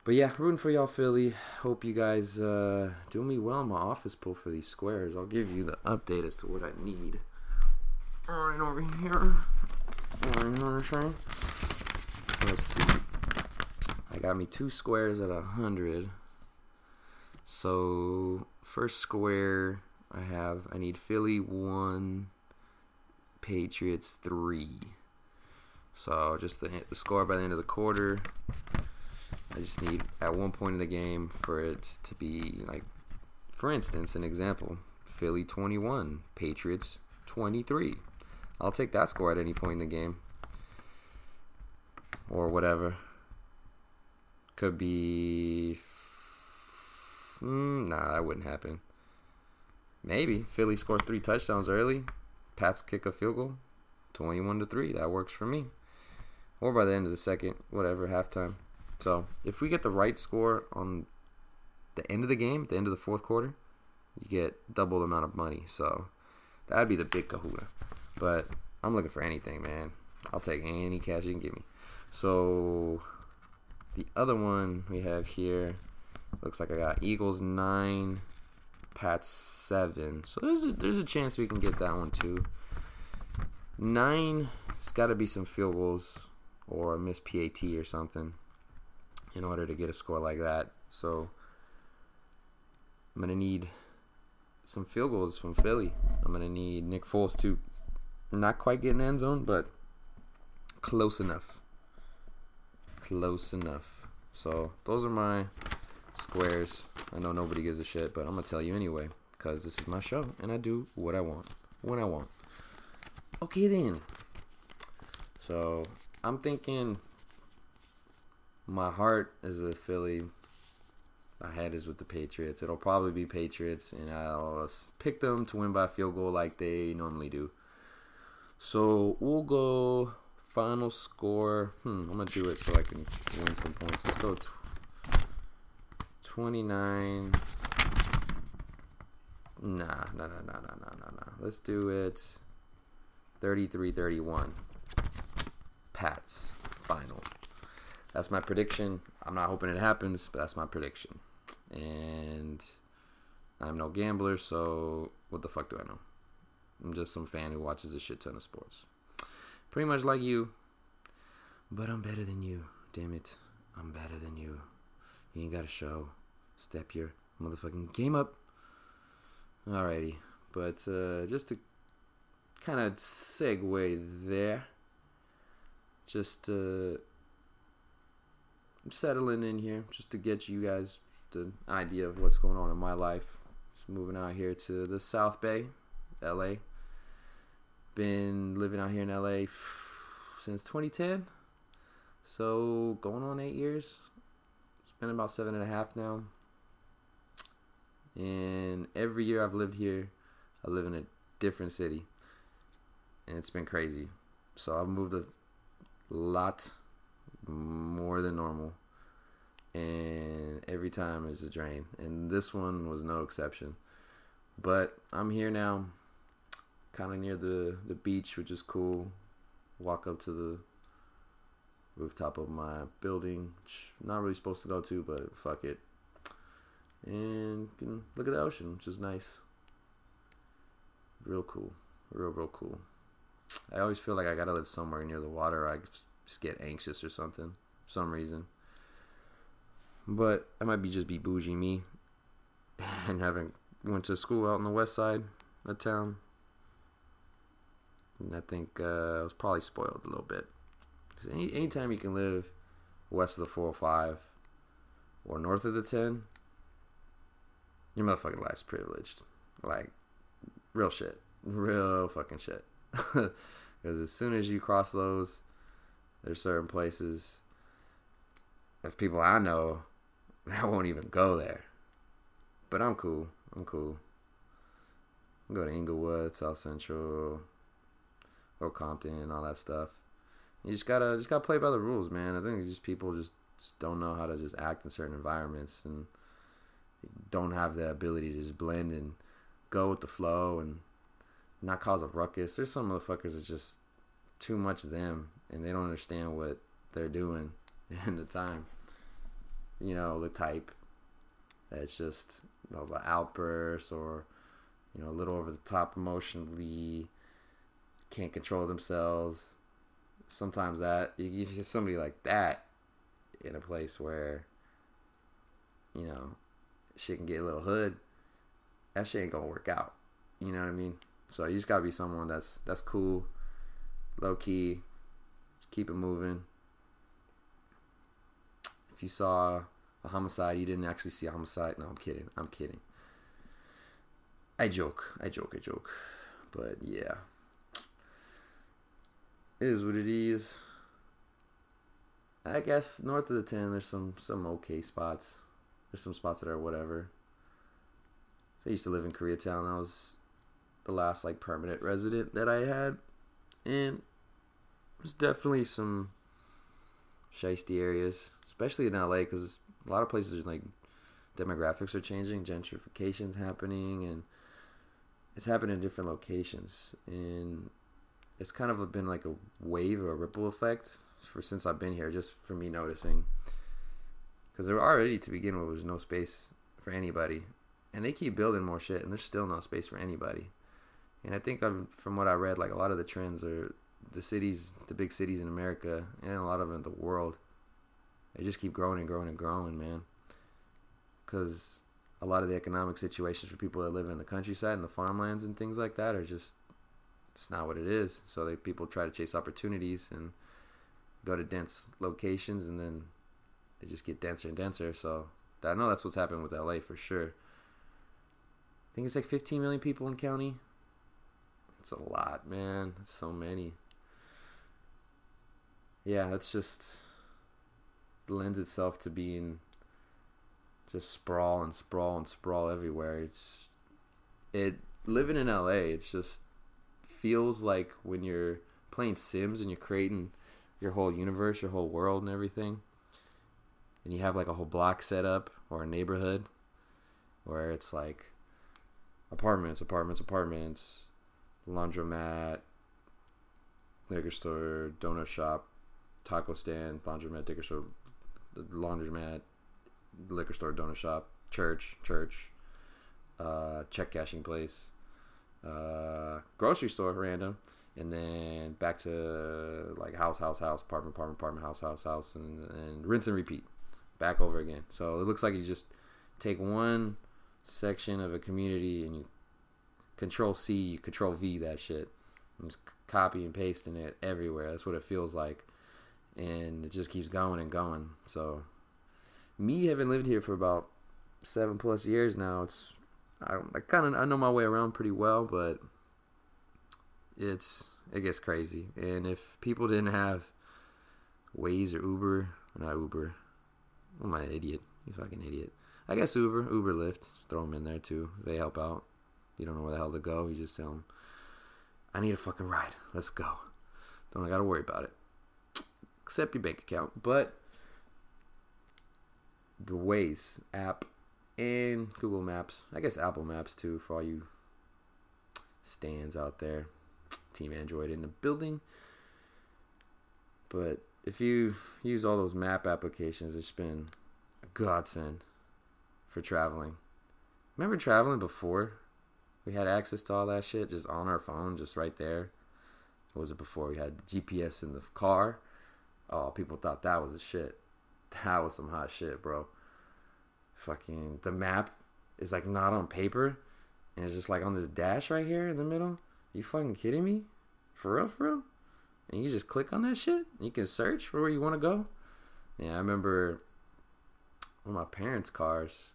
But yeah, rooting for y'all, Philly. Hope you guys uh, doing me well in my office pull for these squares. I'll give you the update as to what I need. All right, over here. Let's see. I got me two squares at a hundred. So first square I have I need Philly one, Patriots three. So just the, the score by the end of the quarter. I just need at one point in the game for it to be like, for instance, an example: Philly 21, Patriots 23. I'll take that score at any point in the game, or whatever. Could be. Mm, nah, that wouldn't happen. Maybe Philly scores three touchdowns early. Pats kick a field goal, 21 to three. That works for me. Or by the end of the second, whatever, halftime. So if we get the right score on the end of the game, at the end of the fourth quarter, you get double the amount of money. So that'd be the big kahuna. But I'm looking for anything, man. I'll take any cash you can give me. So the other one we have here looks like I got Eagles nine, Pats seven. So there's a, there's a chance we can get that one too. Nine, it's got to be some field goals or a missed PAT or something in order to get a score like that. So I'm gonna need some field goals from Philly. I'm gonna need Nick Foles to not quite get in end zone, but close enough. Close enough. So those are my squares. I know nobody gives a shit, but I'm gonna tell you anyway because this is my show and I do what I want when I want. Okay then. So I'm thinking my heart is with Philly. My head is with the Patriots. It'll probably be Patriots, and I'll pick them to win by field goal like they normally do. So we'll go final score. Hmm, I'm gonna do it so I can win some points. Let's go 29. Nah, nah, nah, nah, nah, nah, nah, nah. Let's do it 33 31. Pats final. That's my prediction. I'm not hoping it happens, but that's my prediction. And I'm no gambler, so what the fuck do I know? I'm just some fan who watches a shit ton of sports. Pretty much like you, but I'm better than you. Damn it. I'm better than you. You ain't got a show. Step your motherfucking game up. Alrighty. But uh, just to kind of segue there, just uh, settling in here, just to get you guys the idea of what's going on in my life. Just moving out here to the South Bay, LA. Been living out here in LA since 2010. So going on eight years. It's been about seven and a half now. And every year I've lived here, I live in a different city. And it's been crazy. So I've moved a lot more than normal. And every time it's a drain. And this one was no exception. But I'm here now, kind of near the, the beach, which is cool. Walk up to the rooftop of my building, not really supposed to go to, but fuck it. And can look at the ocean, which is nice. Real cool. Real, real cool. I always feel like I gotta live somewhere near the water. I just get anxious or something, for some reason. But I might be just be bougie me, [LAUGHS] and having went to school out on the west side of town. And I think uh, I was probably spoiled a little bit. Because any, anytime you can live west of the 405 or north of the 10, your motherfucking life's privileged. Like, real shit. Real fucking shit. [LAUGHS] Because as soon as you cross those, there's certain places of people I know [LAUGHS] that won't even go there. But I'm cool. I'm cool. I'll go to Inglewood, South Central, or Compton, and all that stuff. You just gotta just gotta play by the rules, man. I think just people just, just don't know how to just act in certain environments and don't have the ability to just blend and go with the flow and not cause a ruckus. There's some motherfuckers that just too much them and they don't understand what they're doing [LAUGHS] in the time. You know, the type that's just you know, the outbursts or you know, a little over the top emotionally, can't control themselves. Sometimes that you, you get somebody like that in a place where you know shit can get a little hood. That shit ain't gonna work out. You know what I mean? So you just gotta be someone that's that's cool, low key, keep it moving. If you saw a homicide, you didn't actually see a homicide. No, I'm kidding. I'm kidding. I joke. I joke. I joke. But yeah. It is what it is. I guess north of the 10, there's some, some okay spots. There's some spots that are whatever. So I used to live in Koreatown. I was the last like permanent resident that I had. And there's definitely some shisty areas, especially in LA, because a lot of places are like demographics are changing, gentrification's happening, and it's happened in different locations. And it's kind of been like a wave or a ripple effect for since I've been here, just for me noticing. Because there already to begin with was no space for anybody, and they keep building more shit, and there's still no space for anybody. And I think I'm, from what I read, like a lot of the trends are the cities, the big cities in America, and a lot of them in the world. They just keep growing and growing and growing, man. Because a lot of the economic situations for people that live in the countryside and the farmlands and things like that are just it's not what it is. So they people try to chase opportunities and go to dense locations and then they just get denser and denser. So I know that's what's happened with LA for sure. I think it's like 15 million people in county. It's a lot, man. It's so many. Yeah, that's just lends itself to being just sprawl and sprawl and sprawl everywhere. It's it living in LA. It's just feels like when you're playing Sims and you're creating your whole universe, your whole world, and everything, and you have like a whole block set up or a neighborhood where it's like apartments, apartments, apartments, laundromat, liquor store, donut shop, taco stand, laundromat, liquor store, laundromat, liquor store, donut shop, church, church, uh, check cashing place, uh, grocery store, random, and then back to like house, house, house, apartment, apartment, apartment, house, house, house, and, and rinse and repeat, back over again. So it looks like you just take one section of a community and you control C, you control V that shit. And just copy and pasting it everywhere. That's what it feels like. And it just keeps going and going. So me having lived here for about seven plus years now, it's I, I kind of I know my way around pretty well, but it's it gets crazy. And if people didn't have Waze or Uber, not Uber, I'm an idiot. You fucking idiot. I guess Uber, Uber Lyft, throw them in there too. They help out. You don't know where the hell to go. You just tell them, I need a fucking ride. Let's go. Don't I got to worry about it. Except your bank account. But the Waze app and Google Maps. I guess Apple Maps too for all you stands out there. Team Android in the building. But if you use all those map applications, it's been a godsend for traveling. Remember traveling before? We had access to all that shit just on our phone, just right there. What was it before we had GPS in the car? Oh, people thought that was a shit. [LAUGHS] That was some hot shit, bro. Fucking the map is like not on paper, and it's just like on this dash right here in the middle. You fucking kidding me? For real, for real? And you just click on that shit. you can search for where you want to go. Yeah, I remember one of my parents' cars.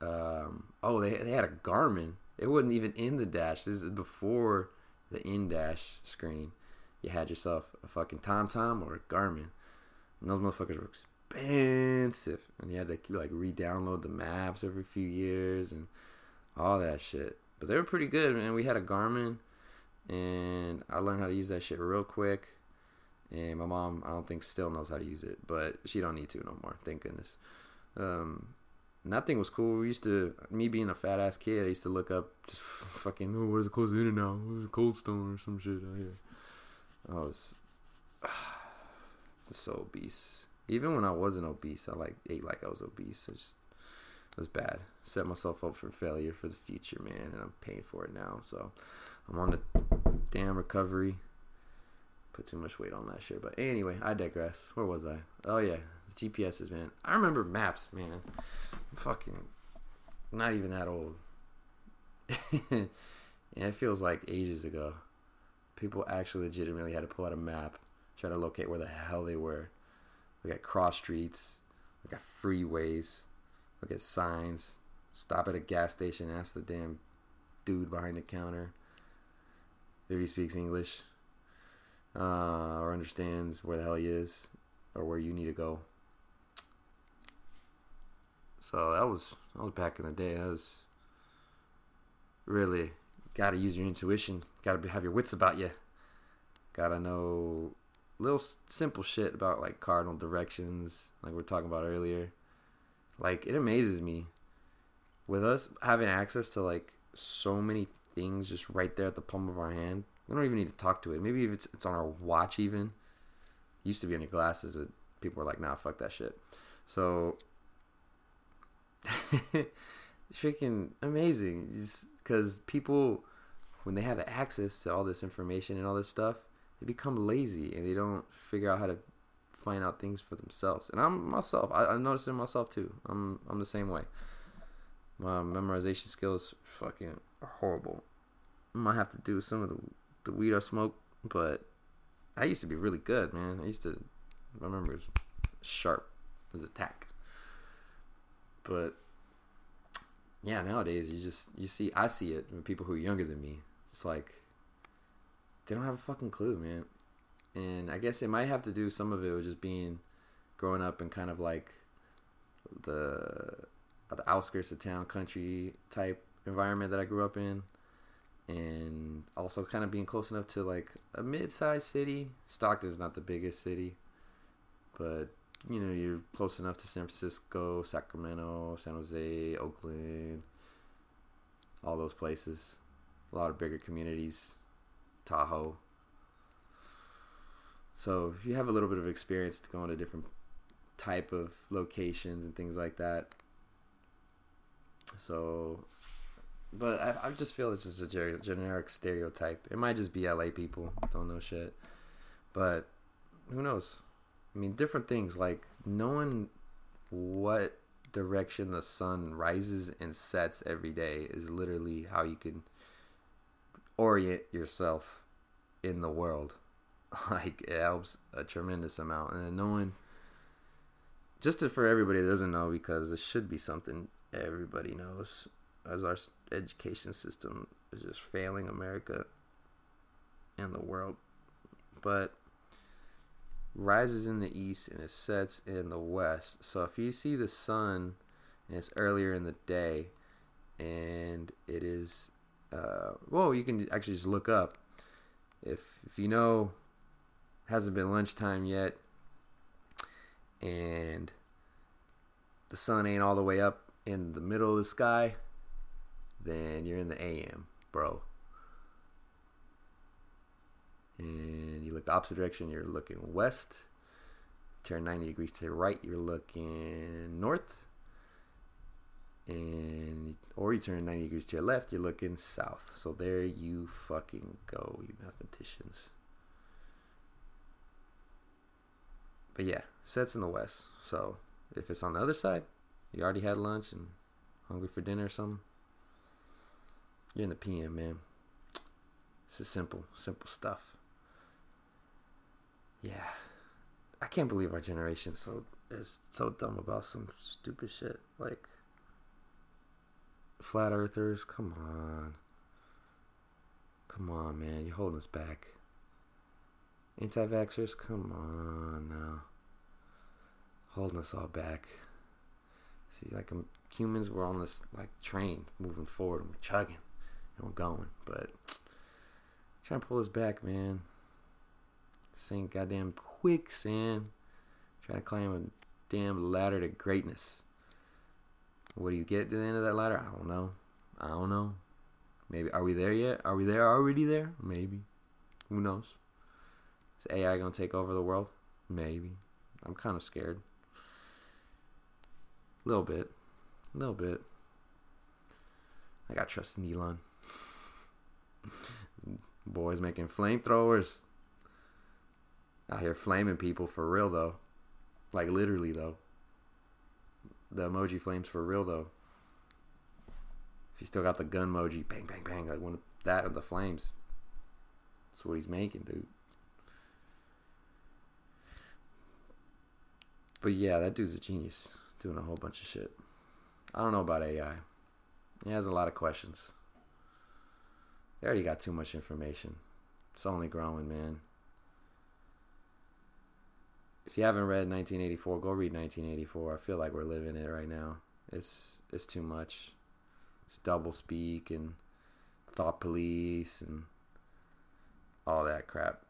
Um, oh, they they had a Garmin. It wasn't even in the dash. This is before the in dash screen. You had yourself a fucking TomTom or a Garmin. And those motherfuckers were expensive, and you had to like re-download the maps every few years and all that shit. But they were pretty good, man. We had a Garmin, and I learned how to use that shit real quick. And my mom, I don't think still knows how to use it, but she don't need to no more. Thank goodness. Um, and that thing was cool. We used to, me being a fat ass kid, I used to look up just [LAUGHS] fucking, oh, where's the closest In-N-Out? Where's cold stone or some shit out here? I was, I was [SIGHS] so obese. Even when I wasn't obese, I like ate like I was obese. I just it was bad. Set myself up for failure for the future, man, and I'm paying for it now. So I'm on the damn recovery. Put too much weight on that shit. But anyway, I digress. Where was I? Oh yeah, GPSs, man. I remember maps, man. I'm fucking not even that old. [LAUGHS] and it feels like ages ago. People actually legitimately had to pull out a map, try to locate where the hell they were. We got cross streets, we got freeways, look at signs, stop at a gas station, ask the damn dude behind the counter if he speaks English uh, or understands where the hell he is or where you need to go. So that was that was back in the day. That was really got to use your intuition. Got to have your wits about you. Got to know little simple shit about like cardinal directions, like we are talking about earlier. Like it amazes me with us having access to like so many things just right there at the palm of our hand. We don't even need to talk to it. Maybe if it's it's on our watch even. It used to be on your glasses, but people were like, "Nah, fuck that shit." So it's [LAUGHS] freaking amazing because people when they have access to all this information and all this stuff they become lazy and they don't figure out how to find out things for themselves and i'm myself i, I notice it myself too i'm i'm the same way my memorization skills fucking are horrible i might have to do some of the the weed i smoke but i used to be really good man i used to my memory was sharp as a tack but yeah, nowadays you just you see I see it with people who are younger than me. It's like they don't have a fucking clue, man. And I guess it might have to do some of it with just being growing up in kind of like the the outskirts of town, country type environment that I grew up in, and also kind of being close enough to like a mid-sized city. Stockton's not the biggest city, but you know, you're close enough to San Francisco, Sacramento, San Jose, Oakland, all those places. A lot of bigger communities, Tahoe. So you have a little bit of experience going to different type of locations and things like that. So, but I, I just feel it's just a generic stereotype. It might just be LA people don't know shit, but who knows? I mean, different things like knowing what direction the sun rises and sets every day is literally how you can orient yourself in the world. [LAUGHS] Like it helps a tremendous amount, and knowing just for everybody that doesn't know, because it should be something everybody knows, as our education system is just failing America and the world. But rises in the east and it sets in the west. So if you see the sun and it's earlier in the day and it is uh, well you can actually just look up if if you know hasn't been lunchtime yet and the sun ain't all the way up in the middle of the sky then you're in the AM bro and you look the opposite direction, you're looking west. Turn 90 degrees to the right, you're looking north. And or you turn 90 degrees to your left, you're looking south. So there you fucking go, you mathematicians. But yeah, sets in the west. So if it's on the other side, you already had lunch and hungry for dinner or something. You're in the PM, man. This is simple, simple stuff yeah, I can't believe our generation so is so dumb about some stupid shit like flat earthers. Come on, come on, man, you're holding us back. Anti-vaxxers, come on now. holding us all back. See, like um, humans, we're on this like train moving forward and we're chugging and we're going, but trying to pull us back, man. Ain't goddamn quicksand. Trying to climb a damn ladder to greatness. What do you get to the end of that ladder? I don't know. I don't know. Maybe are we there yet? Are we there already there? Maybe. Who knows? Is AI gonna take over the world? Maybe. I'm kind of scared. A little bit. A little bit. I got trust in Elon. Boys making flamethrowers. Out here flaming people for real though. Like literally though. The emoji flames for real though. If you still got the gun emoji, bang bang bang, like one of that of the flames. That's what he's making, dude. But yeah, that dude's a genius, doing a whole bunch of shit. I don't know about AI. He has a lot of questions. They already got too much information. It's only growing, man. If you haven't read 1984, go read 1984. I feel like we're living it right now. It's it's too much. It's double speak and thought police and all that crap.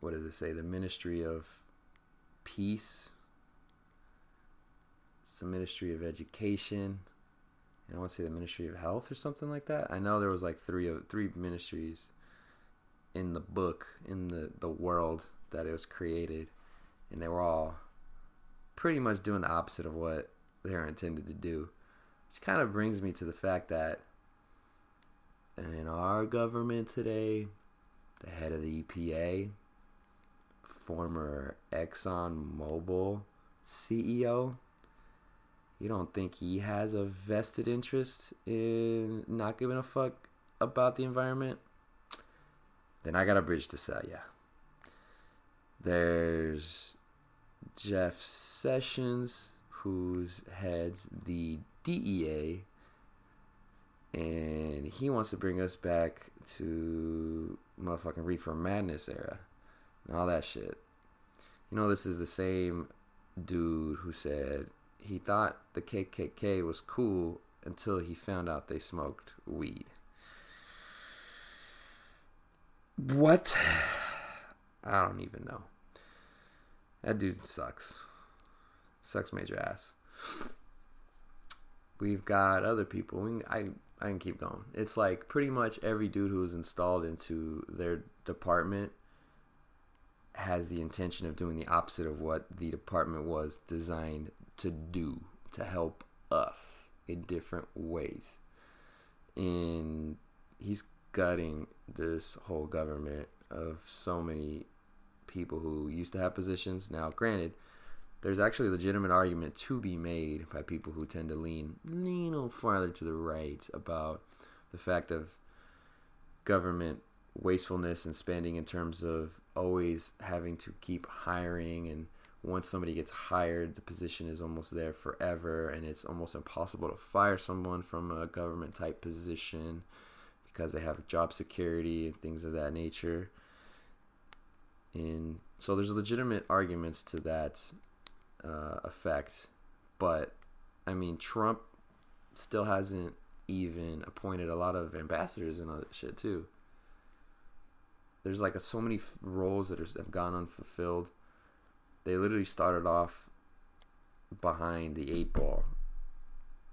What does it say? The Ministry of Peace. It's the Ministry of Education. I want to say the Ministry of Health or something like that. I know there was like three of three ministries in the book in the the world that it was created, and they were all pretty much doing the opposite of what they're intended to do. Which kind of brings me to the fact that in our government today, the head of the EPA, former Exxon Mobil CEO, you don't think he has a vested interest in not giving a fuck about the environment? Then I got a bridge to sell ya. There's Jeff Sessions, who's heads the DEA, and he wants to bring us back to motherfucking reefer madness era and all that shit. You know, this is the same dude who said he thought the KKK was cool until he found out they smoked weed. What? I don't even know. That dude sucks. Sucks major ass. We've got other people. We can, I I can keep going. It's like pretty much every dude who is installed into their department has the intention of doing the opposite of what the department was designed to do to help us in different ways. And he's gutting this whole government of so many people who used to have positions. Now, granted, there's actually a legitimate argument to be made by people who tend to lean lean a little farther to the right about the fact of government wastefulness and spending in terms of always having to keep hiring and once somebody gets hired the position is almost there forever and it's almost impossible to fire someone from a government type position because they have job security and things of that nature. And so there's legitimate arguments to that uh, effect but i mean trump still hasn't even appointed a lot of ambassadors and other shit too there's like a, so many f- roles that are, have gone unfulfilled. They literally started off behind the eight ball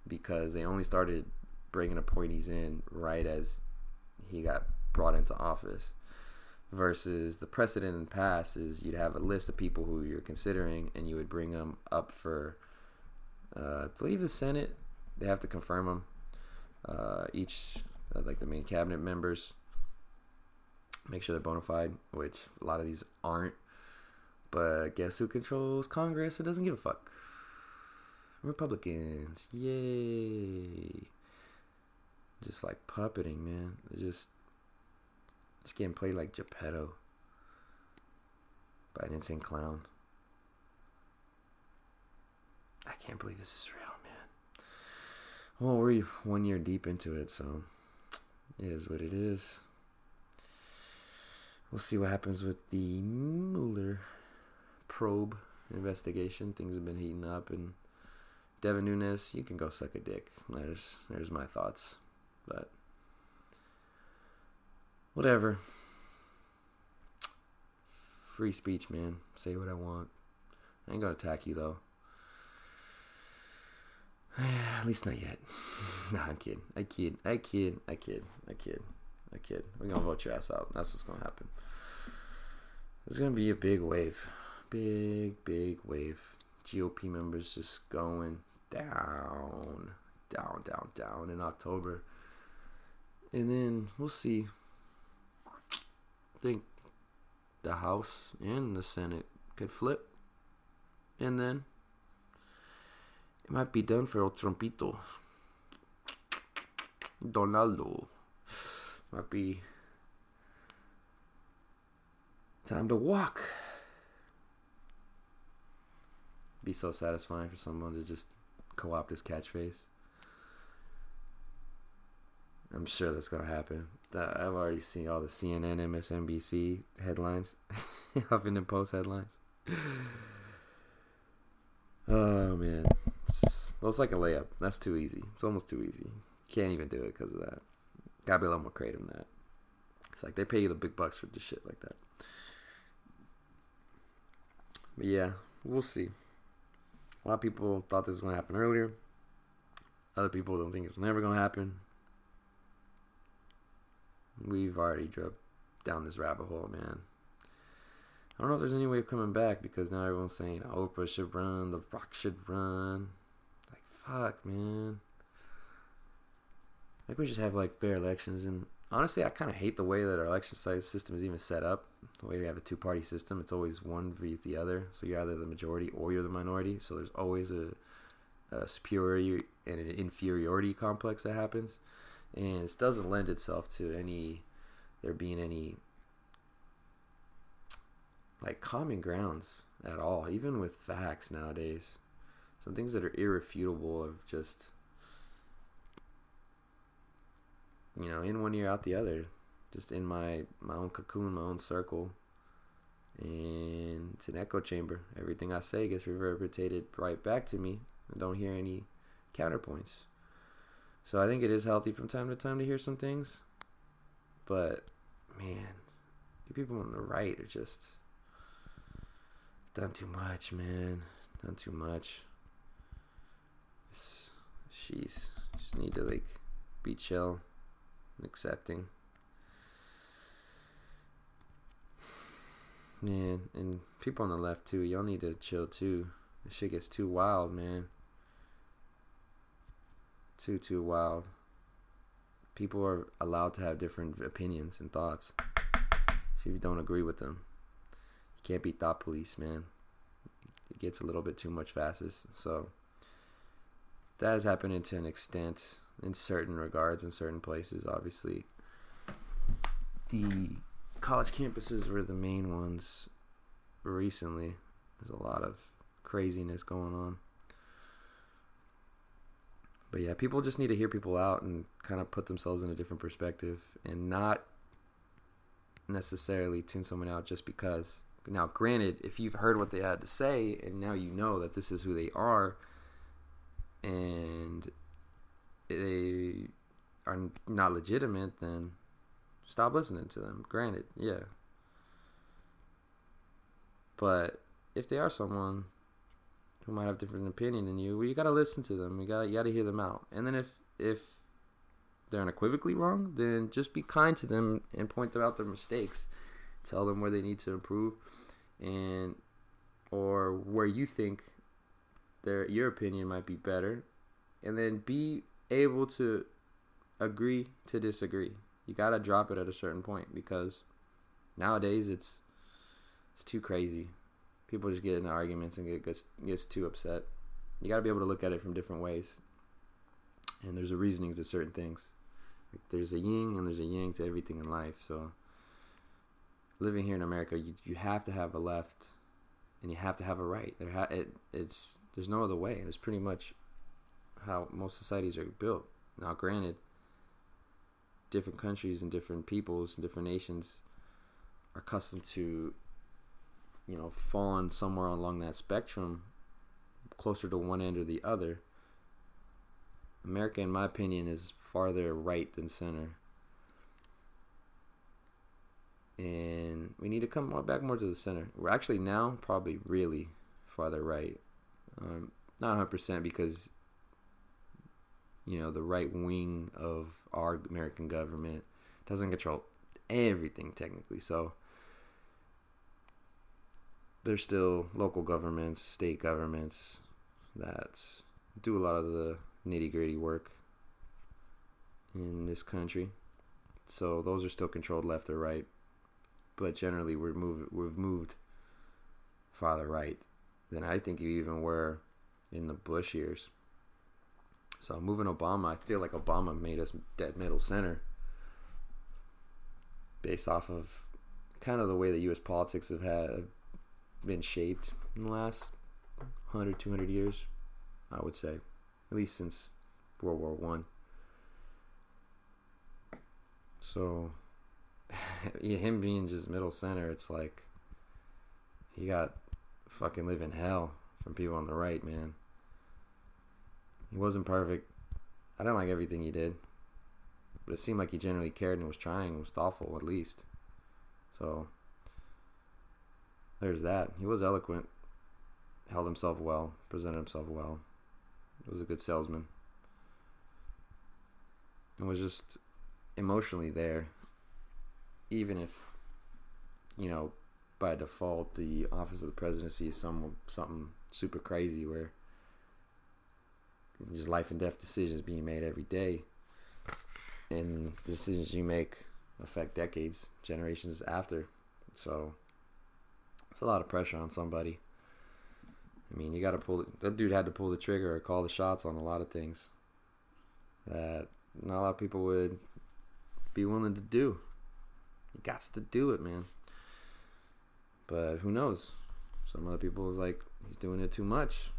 because they only started bringing appointees in right as he got brought into office. Versus the precedent in the past is you'd have a list of people who you're considering and you would bring them up for, uh, I believe the Senate. They have to confirm them. Uh, each, uh, like the main cabinet members make sure they're bona fide, which a lot of these aren't. But guess who controls Congress? It doesn't give a fuck. Republicans, yay! Just like puppeting, man. They're just just getting played like Geppetto by an insane clown. I can't believe this is real, man. Well, we're one year deep into it, so it is what it is. We'll see what happens with the Mueller probe investigation. Things have been heating up, and Devin Nunes, you can go suck a dick. There's there's my thoughts, but whatever. Free speech, man. Say what I want. I ain't gonna attack you though. [SIGHS] At least not yet. [LAUGHS] nah, I'm kidding. I kid. I kid. I kid. I kid. I kid. We're gonna vote your ass out. That's what's gonna happen. There's gonna be a big wave. Big, big wave. GOP members just going down, down, down, down in October. And then we'll see. I think the House and the Senate could flip. And then it might be done for El Trumpito. Donaldo. Might be time to walk. Be so satisfying for someone to just co opt his catchphrase. I'm sure that's gonna happen. Uh, I've already seen all the CNN, MSNBC headlines, [LAUGHS] Huffington Post headlines. Oh man, it's, it's like a layup. That's too easy. It's almost too easy. Can't even do it because of that. Gotta be a lot more creative than that. It's like they pay you the big bucks for this shit like that. But yeah, we'll see. A lot of people thought this was gonna happen earlier. Other people don't think it's never gonna happen. We've already drove down this rabbit hole, man. I don't know if there's any way of coming back because now everyone's saying Oprah should run, The Rock should run. Like, fuck, man. Like, we should have, like, fair elections. And honestly, I kind of hate the way that our election system is even set up. The way we have a two party system, it's always one versus the other. So you're either the majority or you're the minority. So there's always a, a superiority and an inferiority complex that happens. And this doesn't lend itself to any, there being any like common grounds at all, even with facts nowadays. Some things that are irrefutable of just you know, in one ear out the other. Just in my my own cocoon, my own circle. And it's an echo chamber. Everything I say gets reverberated right back to me. I don't hear any counterpoints. So I think it is healthy from time to time to hear some things. But man, you people on the right are just Done too much, man. Done too much. Jeez. Just need to, like, be chill and accepting. Man, and people on the left, too. Y'all need to chill, too. This shit gets too wild, man. Too, too wild. People are allowed to have different opinions and thoughts if you don't agree with them. You can't be thought police, man. It gets a little bit too much fastest. So that is happening to an extent in certain regards in certain places. Obviously, the college campuses were the main ones recently. There's a lot of craziness going on. But yeah, people just need to hear people out and kind of put themselves in a different perspective and not necessarily tune someone out just because now, granted, if you've heard what they had to say and now you know that this is who they are and they are not legitimate, then stop listening to them. Granted, yeah. But if they are someone who might have different opinion than you, well, you gotta listen to them. You gotta you gotta hear them out. And then if if they're unequivocally wrong, then just be kind to them and point them out their mistakes. Tell them where they need to improve and or where you think their your opinion might be better and then be able to agree to disagree. You got to drop it at a certain point because nowadays it's it's too crazy. People just get into arguments and get gets, gets too upset. You got to be able to look at it from different ways. And there's a reasonings to certain things. Like there's a yin and there's a yang to everything in life. So living here in America, you, you have to have a left and you have to have a right. There ha- it, it's there's no other way. It's pretty much how most societies are built. Now, granted, different countries and different peoples and different nations are accustomed to you know, fallen somewhere along that spectrum, closer to one end or the other. America, in my opinion, is farther right than center. And we need to come more back more to the center. We're actually now probably really farther right. Um, not 100% because, you know, the right wing of our American government doesn't control everything technically. So there's still local governments, state governments that do a lot of the nitty gritty work in this country. So those are still controlled left or right, but generally we're move, we've moved farther right than I think you even were in the Bush years. So moving Obama, I feel like Obama made us dead middle center based off of kind of the way that U.S. politics have had been shaped in the last 100, 200 years, I would say, at least since World War One. So, [LAUGHS] him being just middle center, it's like he got fucking living hell from people on the right, man. He wasn't perfect. I didn't like everything he did, but it seemed like he generally cared and was trying, was thoughtful at least. So, there's that. He was eloquent, held himself well, presented himself well. Was a good salesman. And was just emotionally there. Even if, you know, by default the office of the presidency is some something super crazy where just life and death decisions being made every day. And the decisions you make affect decades, generations after. So it's a lot of pressure on somebody. I mean, you got to pull. That dude had to pull the trigger or call the shots on a lot of things that not a lot of people would be willing to do. You got to do it, man. But who knows? Some other people was like, he's doing it too much.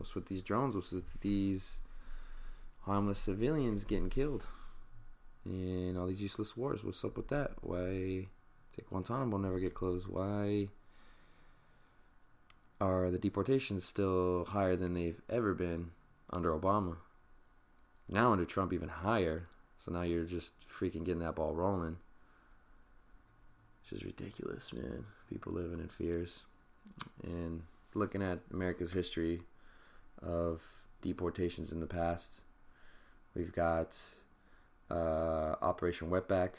What's with these drones? What's with these harmless civilians getting killed? And all these useless wars. What's up with that? Why did Guantanamo never get closed? Why are the deportations still higher than they've ever been under Obama? Now under Trump, even higher. So now you're just freaking getting that ball rolling. It's just ridiculous, man. People living in fears. And looking at America's history of deportations in the past, we've got uh, Operation Wetback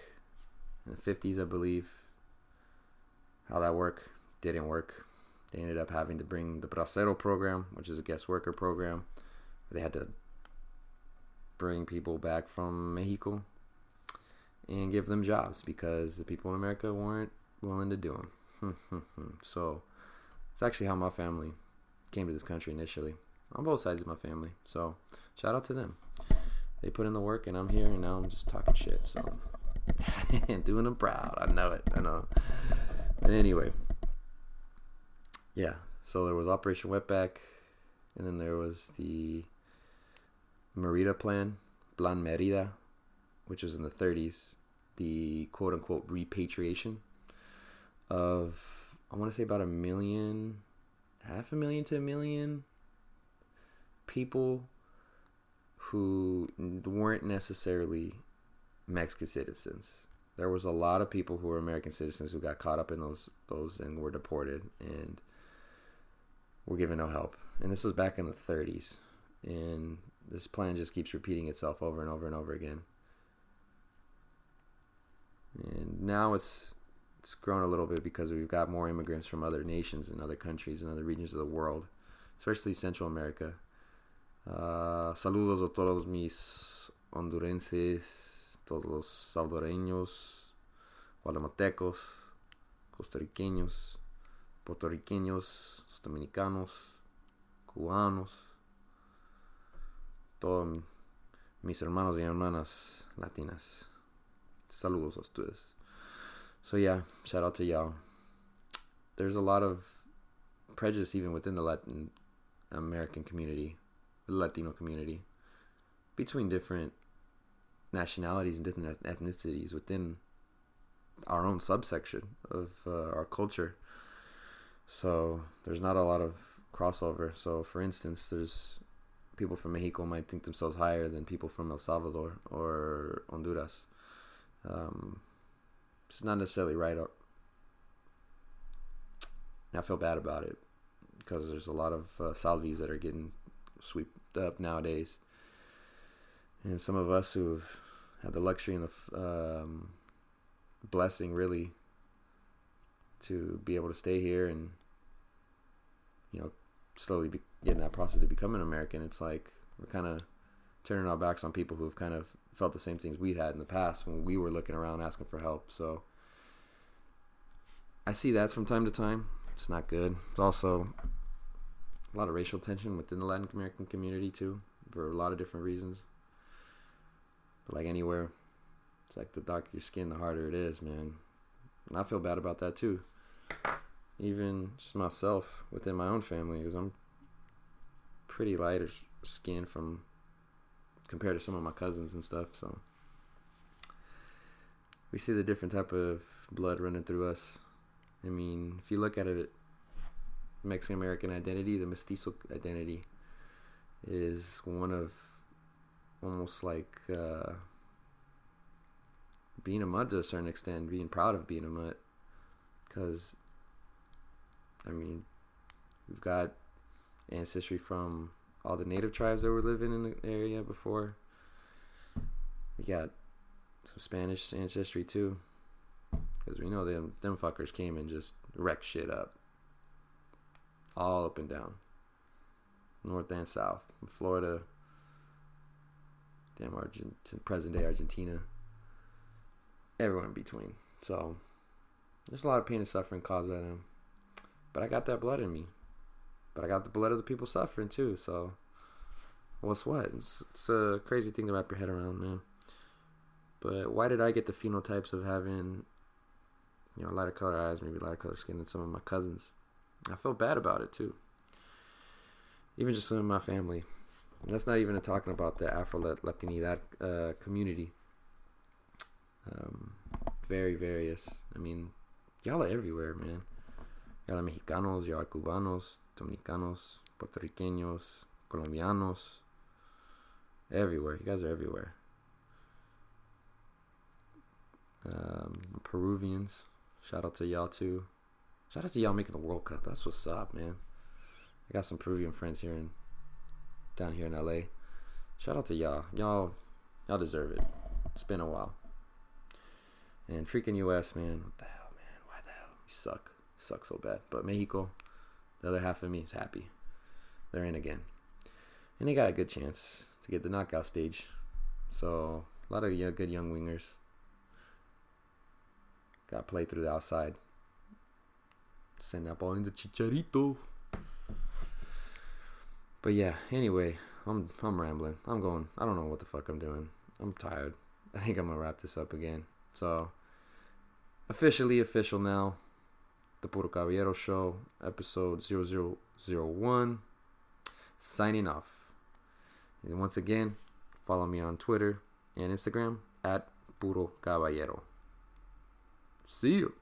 in the 50s, I believe. How that worked didn't work. They ended up having to bring the Bracero program, which is a guest worker program. They had to bring people back from Mexico and give them jobs because the people in America weren't willing to do them. [LAUGHS] so it's actually how my family came to this country initially on both sides of my family. So shout out to them. They put in the work and I'm here and now I'm just talking shit. So [LAUGHS] doing them proud. I know it. I know. But anyway, yeah. So there was Operation Wetback, and then there was the Merida Plan, Plan Merida, which was in the 30s, the quote unquote repatriation of, I want to say about a million, half a million to a million people who weren't necessarily Mexican citizens. There was a lot of people who were American citizens who got caught up in those those and were deported and were given no help. And this was back in the 30s. And this plan just keeps repeating itself over and over and over again. And now it's it's grown a little bit because we've got more immigrants from other nations and other countries and other regions of the world, especially Central America. Uh, saludos a todos mis hondurenses, todos los salvadoreños, guatemaltecos, costarriqueños, puertorriqueños, dominicanos, cubanos, todos mis hermanos y hermanas latinas. Saludos a ustedes. So yeah, shout out to y'all. There's a lot of prejudice even within the Latin American community, Latino community, between different nationalities and different ethnicities within our own subsection of uh, our culture. So there's not a lot of crossover. So for instance, there's people from Mexico might think themselves higher than people from El Salvador or Honduras. Um, it's not necessarily right. Up. I feel bad about it because there's a lot of uh, that are getting swept up nowadays, and some of us who've had the luxury and the um, blessing, really, to be able to stay here and you know slowly be, that process to become an American. It's like we're kind of turning our backs on people who've kind of felt the same things we had in the past when we were looking around asking for help. So I see that from time to time. It's not good. It's also a lot of racial tension within the Latin American community too, for a lot of different reasons. But like anywhere, it's like the darker your skin, the harder it is, man. And I feel bad about that too. Even just myself within my own family, because I'm pretty lighter skin from compared to some of my cousins and stuff. So we see the different type of blood running through us. I mean, if you look at it, Mexican American identity, the mestizo identity, is one of almost like uh, being a mutt to a certain extent, being proud of being a mutt. Because, I mean, we've got ancestry from all the native tribes that were living in the area before. We got some Spanish ancestry too, because we know them them fuckers came and just wrecked shit up, all up and down, north and south, from Florida, damn Argentina, present day Argentina, everywhere in between. So there's a lot of pain and suffering caused by them, but I got that blood in me. But I got the blood of the people suffering too. So, what's what? It's, it's a crazy thing to wrap your head around, man. But why did I get the phenotypes of having, you know, lighter color eyes, maybe lighter color skin than some of my cousins? I felt bad about it too. Even just within my family. And that's not even talking about the Afro Latinidad uh, community. Um, very various. I mean, y'all are everywhere, man. Y'all are Mexicanos, y'all are Cubanos, Dominicanos, Puertorriqueños, Colombianos, everywhere. You guys are everywhere. Um, Peruvians, shout out to y'all too. Shout out to y'all making the World Cup. That's what's up, man. I got some Peruvian friends here in down here in LA. Shout out to y'all. Y'all y'all deserve it. It's been a while. And freaking US, man. What the hell, man? Why the hell? You suck. You Suck so bad. But Mexico, the other half of me is happy. They're in again. And they got a good chance to get the knockout stage. So, a lot of good young wingers. Got to play through the outside. Send that ball into Chicharito. But yeah, anyway, I'm I'm rambling. I'm going. I don't know what the fuck I'm doing. I'm tired. I think I'm gonna wrap this up again. So, officially official now the Puro Caballero Show, episode 0001. Signing off. And once again, follow me on Twitter and Instagram at Puro Caballero. See you.